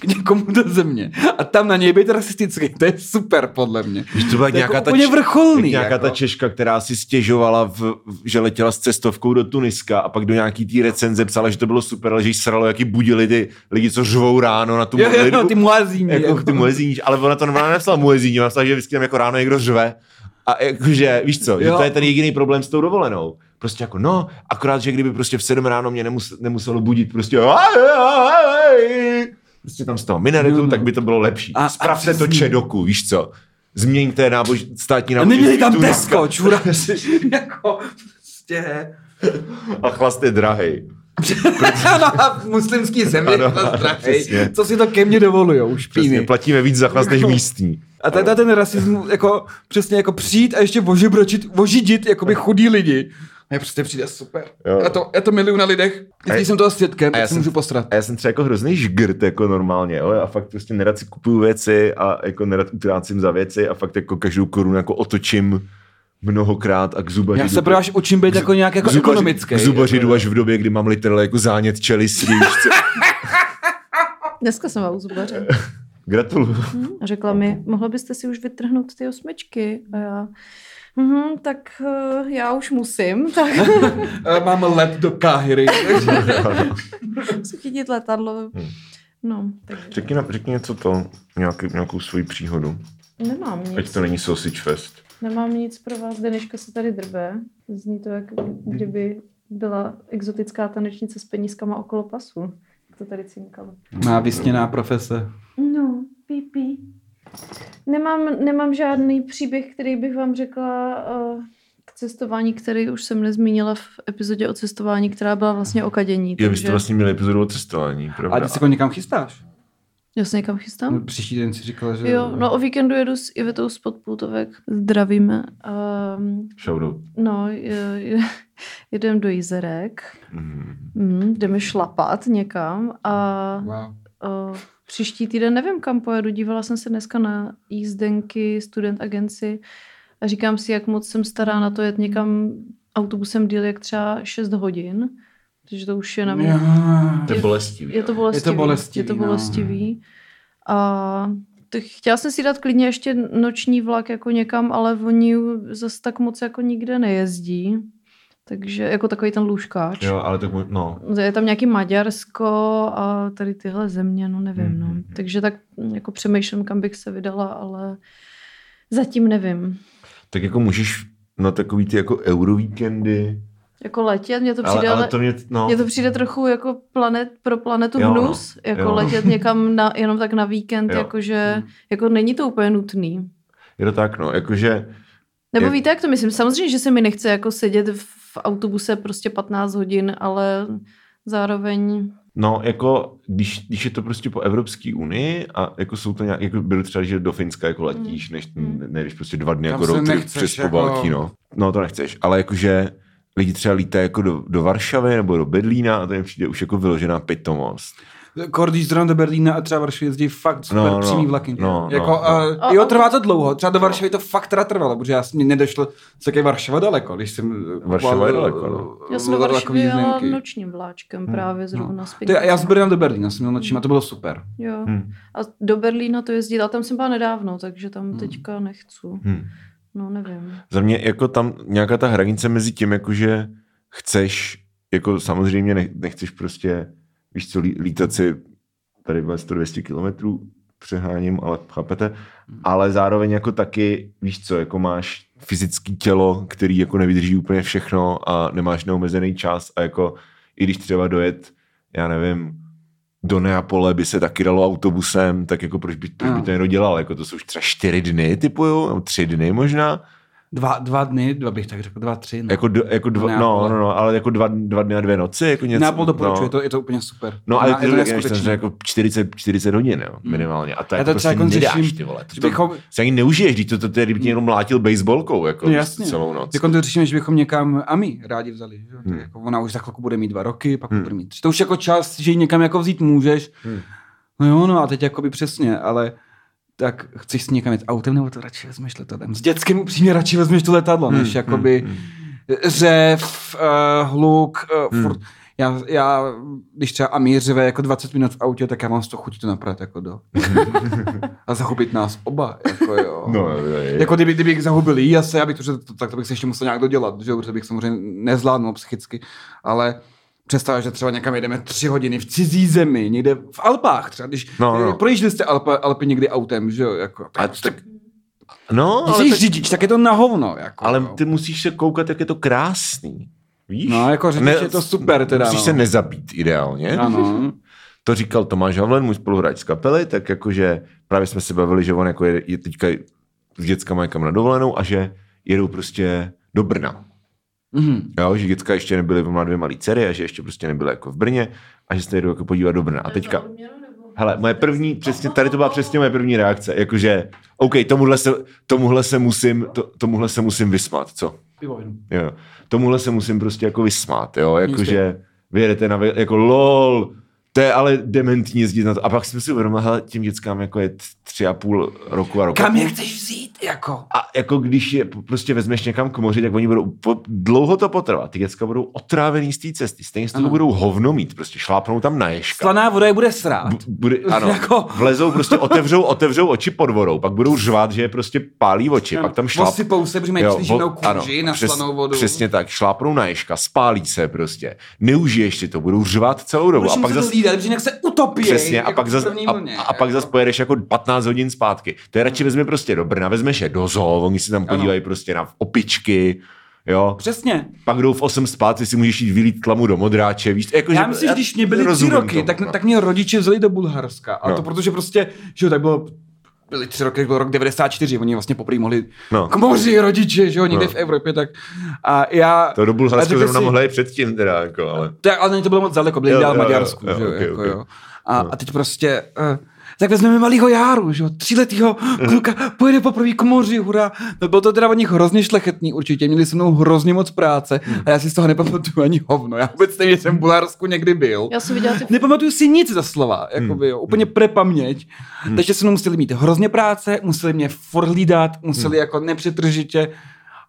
Speaker 1: k někomu do země a tam na něj být rasistický, to je super podle mě.
Speaker 3: Víš, to byla
Speaker 1: To
Speaker 3: nějaká
Speaker 1: jako
Speaker 3: ta,
Speaker 1: úplně vrcholný,
Speaker 3: jak nějaká
Speaker 1: jako.
Speaker 3: ta Češka, která si stěžovala, v, že letěla s cestovkou do Tuniska a pak do nějaký té recenze psala, že to bylo super, ale že jí sralo, jaký budili ty lidi, co řvou ráno na tu
Speaker 1: Jo, jo,
Speaker 3: modlitbu.
Speaker 1: no, ty muazíni.
Speaker 3: jako,
Speaker 1: Jako,
Speaker 3: ty muezíni, ale ona to ona nepsala muezíni, ona psala, že vždycky tam jako ráno někdo řve. A jakože, víš co, že
Speaker 1: Jo.
Speaker 3: to je ten jediný problém s tou dovolenou. Prostě jako, no, akorát, že kdyby prostě v 7 ráno mě nemus, nemuselo budit prostě prostě tam z toho minaretu,
Speaker 1: No, no.
Speaker 3: tak by to bylo lepší.
Speaker 1: A-
Speaker 3: A,
Speaker 1: a
Speaker 3: Spravte to
Speaker 1: přesně.
Speaker 3: čedoku, víš co. Změňte nábož, státní
Speaker 1: a
Speaker 3: náboženství.
Speaker 1: neměli tam. Tesco, čura. jako, prostě.
Speaker 3: A chlast je drahej.
Speaker 1: ano, a v muslimský zemi,
Speaker 3: Ano, přesně.
Speaker 1: co si to ke mně dovolujou,
Speaker 3: Přesně,
Speaker 1: špíny.
Speaker 3: platíme víc za chlast než místní.
Speaker 1: A tady ten rasismus, jako přesně jako přijít a ještě vožibročit, vožidit jakoby chudí lidi. Mně prostě přijde super.
Speaker 3: Jo.
Speaker 1: Já to, já to miluju na lidech.
Speaker 3: Já-
Speaker 1: jsem toho svědkem,
Speaker 3: a já
Speaker 1: tak se
Speaker 3: jsem-
Speaker 1: můžu postrat.
Speaker 3: A já jsem třeba jako hrozný žgrt jako normálně, jo? a fakt prostě nerad si kupuju věci a jako nerad utrácím za věci a fakt jako každou korunu jako otočím mnohokrát a k zubaři.
Speaker 1: Já se právě až učím být jako nějak jako
Speaker 3: zubaři-
Speaker 1: ekonomický.
Speaker 3: K zubaři jdu až v době, kdy mám literally jako zánět čelistí.
Speaker 2: Dneska jsem u zubaře.
Speaker 3: Gratuluju.
Speaker 2: Hm, A řekla mi, mohla byste si už vytrhnout ty osmičky? A já, mhm, tak uh, já už musím, tak
Speaker 1: Eh, Mám let do Káhyry.
Speaker 2: musím chytit letadlo.
Speaker 3: Hm.
Speaker 2: No, takže
Speaker 3: Řekni, řekni něco to, nějaký, nějakou svoji příhodu.
Speaker 2: nemám nic.
Speaker 3: Ať to není sausage fest.
Speaker 2: Nemám nic pro vás, Deneška se tady drbe. Zní to, jak kdyby byla exotická tanečnice s penízkama okolo pasu. Jak to tady cinkalo.
Speaker 1: Má vysněná profese.
Speaker 2: No, pípí. Nemám, nemám žádný příběh, který bych vám řekla uh, k cestování, který už jsem nezmínila v epizodě o cestování, která byla vlastně o kadění.
Speaker 3: Jo, vy jste vlastně měli epizodu o cestování, pravda?
Speaker 1: A ty se jako někam chystáš?
Speaker 2: Já se někam chystám?
Speaker 1: No, Příští den si říkala, že...
Speaker 2: Jo, no o víkendu jedu s Ivetou z Podpůtovek. Zdravíme. Um,
Speaker 3: Shoutout.
Speaker 2: no, je, je, jedem do Jizerek.
Speaker 3: Mhm.
Speaker 2: Mm, jdeme šlapat někam a
Speaker 1: Wow.
Speaker 2: uh, příští týden nevím, kam pojedu. Dívala jsem se dneska na jízdenky student agenci a říkám si, jak moc jsem stará na to jet někam autobusem díl jak třeba 6 hodin. Takže to už je na mě.
Speaker 1: Jo.
Speaker 3: To je bolestivý.
Speaker 2: Je to bolestivý.
Speaker 1: bolestivý,
Speaker 2: Je to
Speaker 1: no.
Speaker 2: bolestivý. A to chtěla jsem si dát klidně ještě noční vlak jako někam, ale oni zase tak moc jako nikde nejezdí. Takže jako takový ten lůžkáč.
Speaker 3: Jo, ale tak no.
Speaker 2: Je tam nějaký Maďarsko a tady tyhle země, no nevím. No.
Speaker 3: Mhm.
Speaker 2: Takže tak mm, jako přemýšlím, kam bych se vydala, ale zatím nevím.
Speaker 3: Tak jako můžeš na takový ty jako eurovíkendy,
Speaker 2: Jako letět, mně to
Speaker 3: ale,
Speaker 2: přijde,
Speaker 3: ale to mě, no,
Speaker 2: Mně to přijde trochu jako planet, pro planetu
Speaker 3: Jo, no.
Speaker 2: hnus, jako
Speaker 3: Jo.
Speaker 2: letět někam na, jenom tak na víkend,
Speaker 3: Jo.
Speaker 2: jakože jako není to úplně nutný.
Speaker 3: je to tak, no, jakože,
Speaker 2: Nebo
Speaker 3: Je-
Speaker 2: víte, jak to myslím? Samozřejmě, že se mi nechce jako sedět v autobuse prostě 15 hodin, ale zároveň
Speaker 3: no, jako, když, když je to prostě po Evropské unii a jako jsou to nějak, jako bylo třeba, že do Finska jako letíš, než,
Speaker 2: Mm.
Speaker 3: ne, než prostě dva dny
Speaker 1: Tam
Speaker 3: jako road trip přes
Speaker 1: jako-
Speaker 3: Pobaltí, no. No, to nechceš, ale jakože lidi třeba lítají jako do, do Varšavy nebo do Berlína a to jim přijde už jako vyložená pitomost.
Speaker 1: Když zrovna do Berlína a třeba Varšavy jezdí fakt super
Speaker 3: No,
Speaker 1: no,
Speaker 3: no,
Speaker 1: přímý vlaky.
Speaker 3: no,
Speaker 1: jako,
Speaker 3: no,
Speaker 1: a,
Speaker 2: A-
Speaker 1: jo, trvá to dlouho. Třeba do Varšavy to fakt teda trvalo, protože já mi nedošlo, co je Varšava daleko, když jsem...
Speaker 3: Varšava je daleko, no.
Speaker 2: já jsem do Varšavy jela nočním vláčkem právě zrovna
Speaker 1: No.
Speaker 2: s
Speaker 1: To je, já z. Berlína do Berlína jsem měl nočím a to bylo super.
Speaker 2: Jo.
Speaker 3: Hm.
Speaker 2: A do Berlína to jezdí, a tam jsem byla nedávno, takže tam
Speaker 1: Hmm.
Speaker 2: teďka nechci.
Speaker 3: Hm.
Speaker 2: No nevím.
Speaker 3: Za mě jako tam nějaká ta hranice mezi tím, jakože chceš, jako samozřejmě nech- nechceš prostě, víš co, lí- lítat si tady bude 100-200 kilometrů přeháním, ale chápete, ale zároveň jako taky, víš co, jako máš fyzický tělo, který jako nevydrží úplně všechno a nemáš neomezený čas a jako i když třeba dojet, já nevím, do Neapole by se taky dalo autobusem, tak jako proč by, proč by to někdo dělal, jako to jsou už třeba čtyři dny typuju, nebo tři dny možná,
Speaker 1: dva, dva dny, dva bych tak řekl, dva, tři. No.
Speaker 3: Jako, d- jako dva, no, no, no, ale jako dva, dva dny a dvě noci, jako něco.
Speaker 1: Nápol doporučuji,
Speaker 3: no.
Speaker 1: je, to, je to úplně super.
Speaker 3: No, ale
Speaker 1: je to
Speaker 3: to
Speaker 1: neskutečný.
Speaker 3: jako 40, 40 hodin, jo, minimálně. A to,
Speaker 1: Já
Speaker 3: jako
Speaker 1: to třeba
Speaker 3: prostě
Speaker 1: jako
Speaker 3: nedáš,
Speaker 1: řeším,
Speaker 3: ty vole. To, to,
Speaker 1: bychom-
Speaker 3: se ani neužiješ, když to, to, to, to tě jenom mlátil baseballkou, jako
Speaker 1: No, jasně.
Speaker 3: celou noc.
Speaker 1: Teď to řešíme, že bychom někam Ami rádi vzali. Že?
Speaker 3: Hmm.
Speaker 1: Hmm. Jako ona už za chvilku bude mít dva roky, pak bude mít tři. To už jako čas, že ji někam jako vzít můžeš.
Speaker 3: Hmm.
Speaker 1: No jo, no a teď jakoby přesně, ale tak chceš si někam jet autem, nebo to radši vezmeš letadlem? S dětským upřímně radši vezmeš to letadlo, než
Speaker 3: Hmm,
Speaker 1: jakoby
Speaker 3: hmm,
Speaker 1: řev, uh, hluk, uh,
Speaker 3: Hmm.
Speaker 1: furt. Já, já, když třeba Amír řve jako 20 minut v autě, tak já mám z toho chuť to naprat jako do. a zachopit nás oba, jako jo.
Speaker 3: No, jo, jo, jo.
Speaker 1: Jako kdyby, kdybych zahubil jí asi, abych to, že to, tak to bych se ještě musel nějak dodělat, že protože bych samozřejmě nezvládnul psychicky, ale představ, že třeba někam jedeme tři hodiny v cizí zemi, někde v Alpách třeba, když
Speaker 3: No,
Speaker 1: no, projížděli jste Alpy, Alpy někdy autem, že jo, jako.
Speaker 3: A
Speaker 1: Tak,
Speaker 3: tak, no,
Speaker 1: když
Speaker 3: ale,
Speaker 1: jsi
Speaker 3: tak,
Speaker 1: řidič, tak je to na hovno, jako.
Speaker 3: ale
Speaker 1: jo.
Speaker 3: ty musíš se koukat, jak je to krásný. Víš?
Speaker 1: No, jako řidič je to super teda,
Speaker 3: Musíš
Speaker 1: no.
Speaker 3: se nezabít ideálně.
Speaker 1: Ano.
Speaker 3: To říkal Tomáš Havlen, můj spoluhráč z kapely, tak jakože právě jsme se bavili, že on jako je, je teďka s dětskama někam na dovolenou a že jedou prostě do Brna.
Speaker 1: Mhm.
Speaker 3: Jo, že děcka ještě nebyly, má dvě malé dcery a že ještě prostě nebyly jako v Brně a že se jedou jako podívat do Brna. A teďka, hele, moje první, přesně, tady to byla přesně moje první reakce, jakože, OK, tomuhle se, tomuhle se musím, to, tomuhle se musím vysmát, co?
Speaker 1: Pivo.
Speaker 3: Jo. Tomuhle se musím prostě jako vysmát, jo, jakože vyjedete na, jako lol, to je ale dementní jezdit na to. A pak jsem si uvědomil, těm dětskám jako je tři a půl roku a roku.
Speaker 1: Kam je chceš vzít, jako?
Speaker 3: A jako když je prostě vezmeš někam k moři, tak oni budou, po, dlouho to potrvá, ty děcka budou otrávený z té cesty, stejně z toho budou hovno mít, prostě šlápnou tam na ježka.
Speaker 1: Slaná voda je bude srát.
Speaker 3: Bu- Bude, ano,
Speaker 1: Jako-
Speaker 3: vlezou, prostě otevřou, otevřou oči pod vodou, pak budou řvát, že je prostě pálí oči, pak tam šláp...
Speaker 1: Osypou se, protože mají
Speaker 3: Jo, vo- ano,
Speaker 1: kůži na
Speaker 3: přes-
Speaker 1: slanou vodu.
Speaker 3: Přesně tak, šlápnou na ježka, spálí se prostě, neužiješ si to, budou řvát celou dobu.
Speaker 1: Budeš
Speaker 3: A pak zase
Speaker 1: hlídat, protože jinak se utopí.
Speaker 3: Přesně, a
Speaker 1: jako
Speaker 3: pak zas, a,
Speaker 1: vlně,
Speaker 3: a, a pak zase pojedeš jako 15 hodin zpátky. To je radši vezme prostě do Brna, vezmeš je do zoo, oni se tam podívají prostě na opičky, jo.
Speaker 1: Přesně.
Speaker 3: Pak jdou v 8 spát, ty si můžeš jít vylít tlamu do modráče, víš. Jako,
Speaker 1: Já myslím, že když mě byli tři roky,
Speaker 3: tomu,
Speaker 1: tak,
Speaker 3: no.
Speaker 1: tak mě rodiče vzali do Bulharska. A
Speaker 3: No.
Speaker 1: to protože prostě, že jo, tak bylo byli tři roky, byl rok 94, oni vlastně poprvé mohli
Speaker 3: No.
Speaker 1: k moři rodiče, že jo, někde
Speaker 3: No.
Speaker 1: v Evropě, tak a já...
Speaker 3: To do Bulharska zrovna
Speaker 1: si-
Speaker 3: mohla i předtím teda, jako, ale...
Speaker 1: To, je- ale to bylo moc daleko, byli dál v
Speaker 3: jo, jo,
Speaker 1: Maďarsku,
Speaker 3: jo,
Speaker 1: že jo,
Speaker 3: ok,
Speaker 1: jako
Speaker 3: ok.
Speaker 1: jo. A, a teď prostě, uh, tak vezmeme malýho Járu, že jo, tříletýho
Speaker 3: Mhm.
Speaker 1: kluka, pojede poprvé k moři, hurá. No bylo to teda od nich hrozně šlechetný určitě, měli se mnou hrozně moc práce
Speaker 3: Mhm.
Speaker 1: a já si z toho nepamatuju ani hovno. Já vůbec nevím, že jsem v Bulharsku někdy byl.
Speaker 2: Já jsem viděla ty
Speaker 1: Nepamatuju si nic za slova, jakoby, jo, úplně prepaměť. Takže se mnou museli mít hrozně práce, museli mě furt hlídat, museli jako nepřetržitě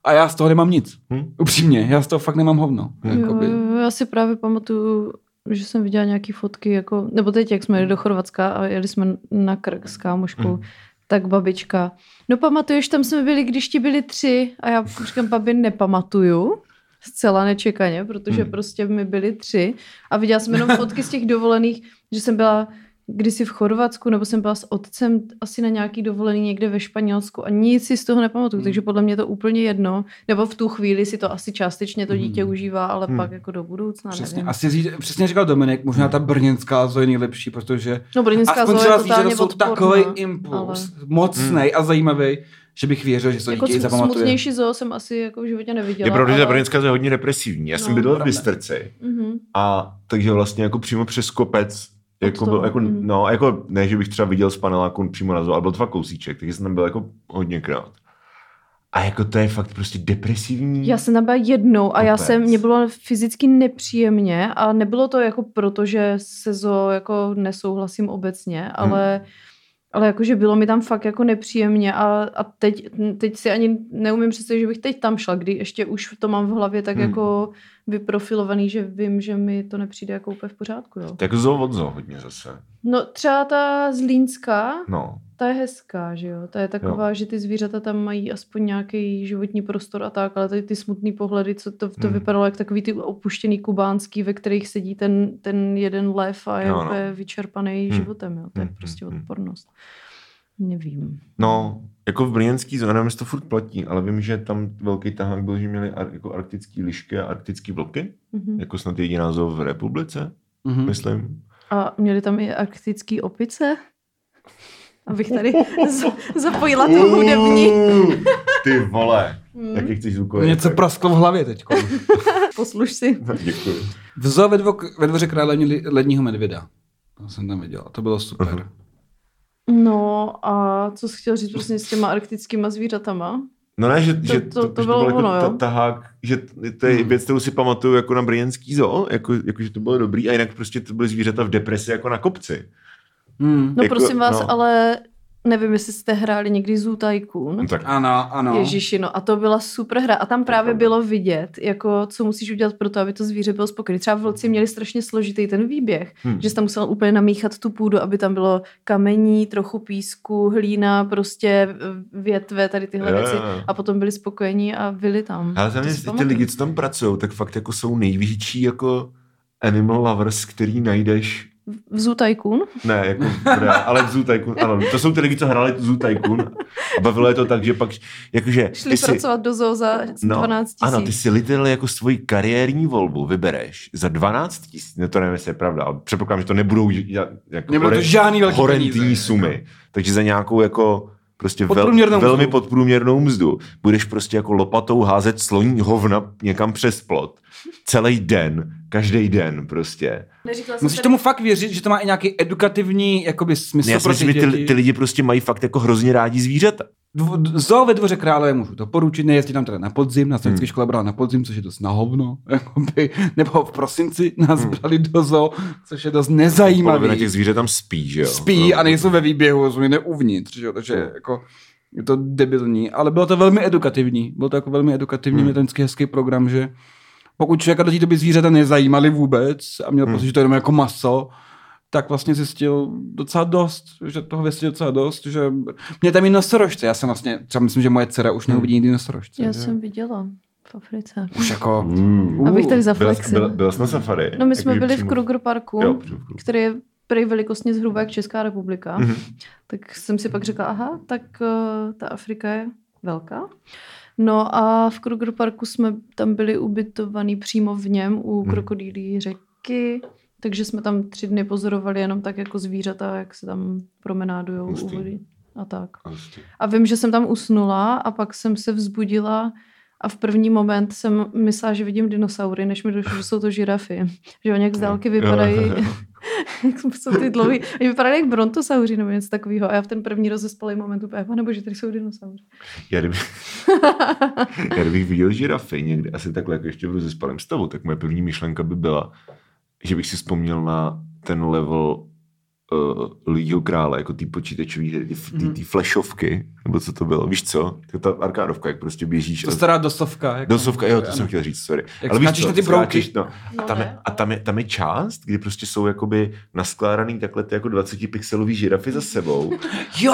Speaker 1: a já z toho nemám nic.
Speaker 3: Hmm.
Speaker 1: Upřímně, já z toho fakt nemám hovno.
Speaker 2: Jo,
Speaker 1: Jakoby.
Speaker 2: jo, já si právě pamatuju, že jsem viděla nějaký fotky, jako, nebo teď, jak jsme jeli do Chorvatska a jeli jsme na krk s kámoškou,
Speaker 3: Mm.
Speaker 2: tak babička, no pamatuješ, tam jsme byli, když ti byli tři a já říkám, babi, nepamatuju, zcela nečekaně, protože
Speaker 3: Mm.
Speaker 2: prostě mi byli tři a viděla jsem jenom fotky z těch dovolených, že jsem byla kdysi v Chorvatsku, nebo jsem byla s otcem asi na nějaký dovolený někde ve Španělsku a nic si z toho nepamatuju,
Speaker 1: Hmm.
Speaker 2: takže podle mě to úplně jedno, nebo v tu chvíli si to asi částečně to dítě
Speaker 1: Hmm.
Speaker 2: užívá, ale
Speaker 3: Hmm.
Speaker 2: pak jako do budoucna,
Speaker 1: Přesně,
Speaker 2: nevím.
Speaker 1: asi říct, přesně říkal Dominik, možná ta brněnská zo je nejlepší, protože
Speaker 2: No brněnská
Speaker 1: aspoň
Speaker 2: zoo
Speaker 1: třeba
Speaker 2: je totálně
Speaker 1: to jsou takový
Speaker 2: ale-
Speaker 1: impuls, mocný a zajímavý, že bych věřil, že se to
Speaker 2: Jako
Speaker 1: dítě zapamatuje.
Speaker 2: smutnější zoo jsem asi jako v životě neviděla.
Speaker 3: Je pravda, že ta
Speaker 2: ale-
Speaker 3: brněnská je hodně depresivní. Já jsem
Speaker 2: No,
Speaker 3: bydlel v. Bystrci
Speaker 2: Mhm.
Speaker 3: a takže vlastně jako přímo přes kopec jako byl, jako,
Speaker 2: mm.
Speaker 3: no, jako ne, že bych třeba viděl z paneláku přímo na zoo, ale byl to fakt kousíček, takže jsem tam byl jako hodněkrát. A jako to je fakt prostě depresivní.
Speaker 2: Já jsem tam byla jednou a já jsem, mě bylo fyzicky nepříjemně a nebylo to jako proto, že se zo jako nesouhlasím obecně, ale, ale jakože bylo mi tam fakt jako nepříjemně a, a teď, teď si ani neumím představit, že bych teď tam šla, kdy ještě už to mám v hlavě tak
Speaker 3: Hmm.
Speaker 2: jako vyprofilovaný, že vím, že mi to nepřijde jako úplně v pořádku. Jo.
Speaker 3: Jako zoo od zoo hodně zase.
Speaker 2: No třeba ta Zlínská,
Speaker 3: No.
Speaker 2: Ta je hezká, že jo? Ta je taková, že ty zvířata tam mají aspoň nějaký životní prostor a tak, ale tady ty smutný pohledy, co to, to
Speaker 3: Hmm.
Speaker 2: vypadalo jak takový ty opuštěný kubánský, ve kterých sedí ten, ten jeden lev a je
Speaker 3: Jo, no.
Speaker 2: vyčerpaný
Speaker 3: Hmm.
Speaker 2: životem, jo? To je
Speaker 3: Hmm,
Speaker 2: prostě
Speaker 3: hmm, hmm.
Speaker 2: odpornost. Nevím.
Speaker 3: No, jako v brněnský zóně, nevím, to furt platí, ale vím, že tam velký tahák byl, že měli ar, jako arktický lišky a arktický vlky,
Speaker 2: Mhm.
Speaker 3: jako snad jediná zoo v republice,
Speaker 1: Mhm.
Speaker 3: myslím.
Speaker 2: A měli tam i arktický opice? Abych tady z- zapojila tu hudební.
Speaker 3: Uh, Ty vole.
Speaker 2: Hmm.
Speaker 3: Jaký chceš zvukový
Speaker 1: Něco prasklo v hlavě teď.
Speaker 2: Posluš si.
Speaker 3: Děkuji.
Speaker 1: V zoo ve, dvo, ve dvoře krále ledního medvěda. To jsem tam viděl. To bylo super.
Speaker 3: Aha.
Speaker 2: No a co jsi chtěl říct prostě s těma arktickýma zvířatama?
Speaker 3: No ne, že to, že
Speaker 2: to- to
Speaker 3: že
Speaker 2: bylo
Speaker 3: byl jako
Speaker 2: ono,
Speaker 3: ta,
Speaker 2: jo.
Speaker 3: tahák, že to je věc, kterou si pamatuju jako na brněnský zoo, jako, jako, že to bylo dobrý a jinak prostě to byly zvířata v depresi jako na kopci.
Speaker 1: Hmm.
Speaker 2: No
Speaker 3: Jako,
Speaker 2: prosím vás,
Speaker 3: no.
Speaker 2: ale nevím, jestli jste hráli někdy Zoo Tycoon.
Speaker 3: No, tak
Speaker 1: Ano, ano.
Speaker 2: Ježiši, no a to byla super hra. A tam právě bylo vidět, jako co musíš udělat pro to, aby to zvíře bylo spokojené. Třeba vlci měli strašně složitý ten výběh,
Speaker 3: Hmm.
Speaker 2: že jsi tam musel úplně namíchat tu půdu, aby tam bylo kamení, trochu písku, hlína, prostě větve, tady tyhle
Speaker 3: Jo,
Speaker 2: věci. A potom byli spokojení a vyli tam.
Speaker 3: Ale tam ty lidi, co tam pracují, tak fakt jako jsou největší jako animal lovers, který najdeš
Speaker 2: Zoo Tycoon?
Speaker 3: Ne, jako reál, ale v Zoo Tycoon, ano, to jsou ty lidi, co hráli Zoo Tycoon a bavilo je to tak, že pak, jakože
Speaker 2: Šli
Speaker 3: ty si,
Speaker 2: pracovat do zoo za 12 tisíc.
Speaker 3: ano, ty si literally jako svoji kariérní volbu vybereš za 12 tisíc, ne to nevím, jestli je pravda, ale předpokládám, že to nebudou ja- jako
Speaker 1: Nebylo to žádný velký
Speaker 3: horentní
Speaker 1: peníze.
Speaker 3: sumy, takže za nějakou jako prostě vel,
Speaker 1: Podprůměrnou
Speaker 3: velmi
Speaker 1: mzdu.
Speaker 3: podprůměrnou mzdu budeš prostě jako lopatou házet sloní hovna někam přes plot celý den, každý den prostě.
Speaker 2: Neříkala
Speaker 1: Musíš
Speaker 2: tady-
Speaker 1: tomu fakt věřit, že to má i nějaký edukativní jakoby, smysl
Speaker 3: Já si
Speaker 1: pro
Speaker 3: myslím,
Speaker 1: ty
Speaker 3: že ty, ty lidi prostě mají fakt jako hrozně rádi zvířata.
Speaker 1: Dvo- Zoo ve dvoře krále můžu to poručit, nejezdit tam teda na podzim, na střední
Speaker 3: Hmm.
Speaker 1: škole brala na podzim, což je dost na hovno, jakoby, nebo v prosinci nás
Speaker 3: Hmm.
Speaker 1: brali do zoo, což je dost
Speaker 3: Polovina
Speaker 1: nezajímavý.
Speaker 3: těch zvířat tam spí, že jo?
Speaker 1: Spí
Speaker 3: No.
Speaker 1: a nejsou ve výběhu, jsou někde uvnitř, že jo, takže
Speaker 3: Hmm.
Speaker 1: jako je to debilní, ale bylo to velmi edukativní, byl to jako velmi edukativní
Speaker 3: Hmm.
Speaker 1: hmm. hezký program, že pokud člověka do té doby zvířata nezajímaly vůbec a měl
Speaker 3: Hmm.
Speaker 1: pocit, že to je jenom jako maso, tak vlastně zjistil docela dost, že toho věstil docela dost, že mě tam i nosorožce, já jsem vlastně, třeba myslím, že moje dcera už neuvidí nikdy nosorožce.
Speaker 2: Já
Speaker 1: že?
Speaker 2: jsem viděla v Africe.
Speaker 1: Už jako...
Speaker 3: Mm.
Speaker 2: Abych tak
Speaker 3: Byla,
Speaker 2: zaflexila.
Speaker 3: byla, byla jsi na safari?
Speaker 2: No my jsme
Speaker 3: Jakože
Speaker 2: byli v
Speaker 3: přímo-
Speaker 2: Kruger Parku,
Speaker 3: Jo, v
Speaker 2: který je prý velikostně zhruba jak Česká republika.
Speaker 3: Mhm.
Speaker 2: Tak jsem si pak řekla, aha, tak uh, ta Afrika je velká. No a v Kruger Parku jsme tam byli ubytovaní přímo v něm u
Speaker 3: Mhm.
Speaker 2: krokodýlí řeky, takže jsme tam tři dny pozorovali jenom tak jako zvířata, jak se tam promenádujou u
Speaker 3: Hustý.
Speaker 2: vody a tak.
Speaker 3: Prostě.
Speaker 2: A vím, že jsem tam usnula a pak jsem se vzbudila a v první moment jsem myslela, že vidím dinosaury, než mi došlo, že jsou to žirafy. Že oni jak z dálky vypadají, jsou ty dlouhý. Oni vypadají jak brontosauři nebo něco takového. A já v ten první rozespalý moment úplně, nebo že tady jsou dinosauři.
Speaker 3: Já kdyby, já kdybych viděl žirafy někde, asi takhle jako ještě v rozespalém stavu, tak moje první myšlenka by byla, že bych si vzpomněl na ten level uh, Lidího krále, jako ty počítačové hry, ty, ty,
Speaker 1: Mhm.
Speaker 3: ty flashovky, nebo co to bylo, víš co? To ta arkádovka, jak prostě běžíš.
Speaker 1: To
Speaker 3: a-
Speaker 1: stará dosovka. Jako,
Speaker 3: Dosovka, jo, to
Speaker 1: ano.
Speaker 3: jsem chtěl říct, sorry.
Speaker 1: Jak
Speaker 3: Ale víš co,
Speaker 1: na ty brouky.
Speaker 3: skáčeš, no. A,
Speaker 2: No
Speaker 3: tam je, a tam, je, tam je část, kdy prostě jsou jakoby naskládaný takhle ty jako 20 pixelový žirafy za sebou
Speaker 1: Jo,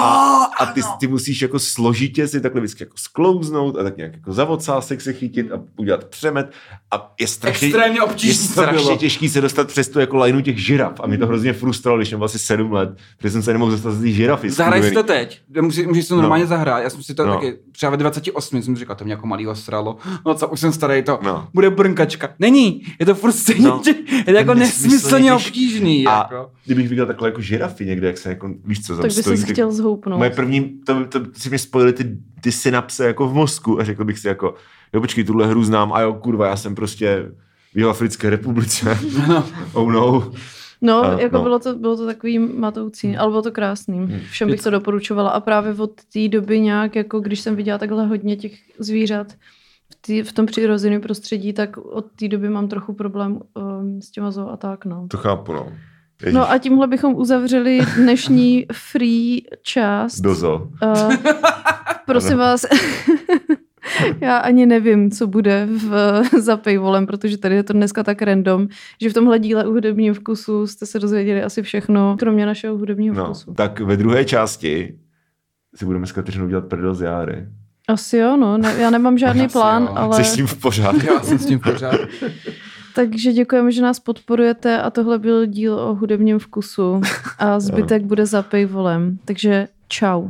Speaker 3: a ty, ty musíš jako složitě si takhle vždycky jako sklouznout a tak nějak jako za ocásek se chytit a udělat přemet a je strašně,
Speaker 1: Extrémně
Speaker 3: je
Speaker 1: obtížný to
Speaker 3: strašně těžký se dostat přes tu jako lajnu těch žiraf a mě to hrozně frustrovalo, když jsem byl 7 let, protože jsem se nemohl dostat z té žirafy.
Speaker 1: Zahraj si to teď. Můžeš, můžeš si to
Speaker 3: No.
Speaker 1: normálně zahrát. Já jsem si to
Speaker 3: No.
Speaker 1: taky třeba ve 28 jsem říkal, to mě jako malýho sralo. No co, už jsem starý, to
Speaker 3: No.
Speaker 1: bude brnkačka. Není, je to furt stejně,
Speaker 3: No.
Speaker 1: no. je to jako
Speaker 3: To
Speaker 1: nesmyslně obtížný.
Speaker 3: A
Speaker 1: Jako.
Speaker 3: kdybych viděl takhle jako žirafy někde, jak se jako, víš co,
Speaker 2: Tak by
Speaker 3: stojí
Speaker 2: chtěl zhoupnout.
Speaker 3: Moje první, to, to si mi spojily ty, ty synapse jako v mozku a řekl bych si jako, jo počkej, tuhle hru znám a jo kurva, já jsem prostě v Jihoafrické republice. oh no.
Speaker 2: No,
Speaker 3: A,
Speaker 2: jako
Speaker 3: no.
Speaker 2: Bylo, to, bylo to takový matoucí, ale bylo to krásný. Všem bych to doporučovala a právě od té doby nějak, jako když jsem viděla takhle hodně těch zvířat v, tý, v tom přirozeném prostředí, tak od té doby mám trochu problém um, s těma zoo a tak, no.
Speaker 3: To chápu, no. Ježiš,
Speaker 2: No a tímhle bychom uzavřeli dnešní free část.
Speaker 3: Dozo.
Speaker 2: Uh, prosím vás, já ani nevím, co bude v, za paywallem, protože tady je to dneska tak random, že v tomhle díle u hudebního vkusu jste se dozvěděli asi všechno, kromě našeho hudebního
Speaker 3: No,
Speaker 2: vkusu.
Speaker 3: tak ve druhé části si budeme s Kateřinou dělat prdel z Járy.
Speaker 2: Asi jo, no, ne, já nemám žádný
Speaker 1: Asi
Speaker 2: plán,
Speaker 1: jo.
Speaker 2: ale
Speaker 3: Jsi s tím v pořádku?
Speaker 1: Já jsem s tím pořád.
Speaker 2: takže děkujeme, že nás podporujete a tohle byl díl o hudebním vkusu a zbytek bude za paywallem, takže čau.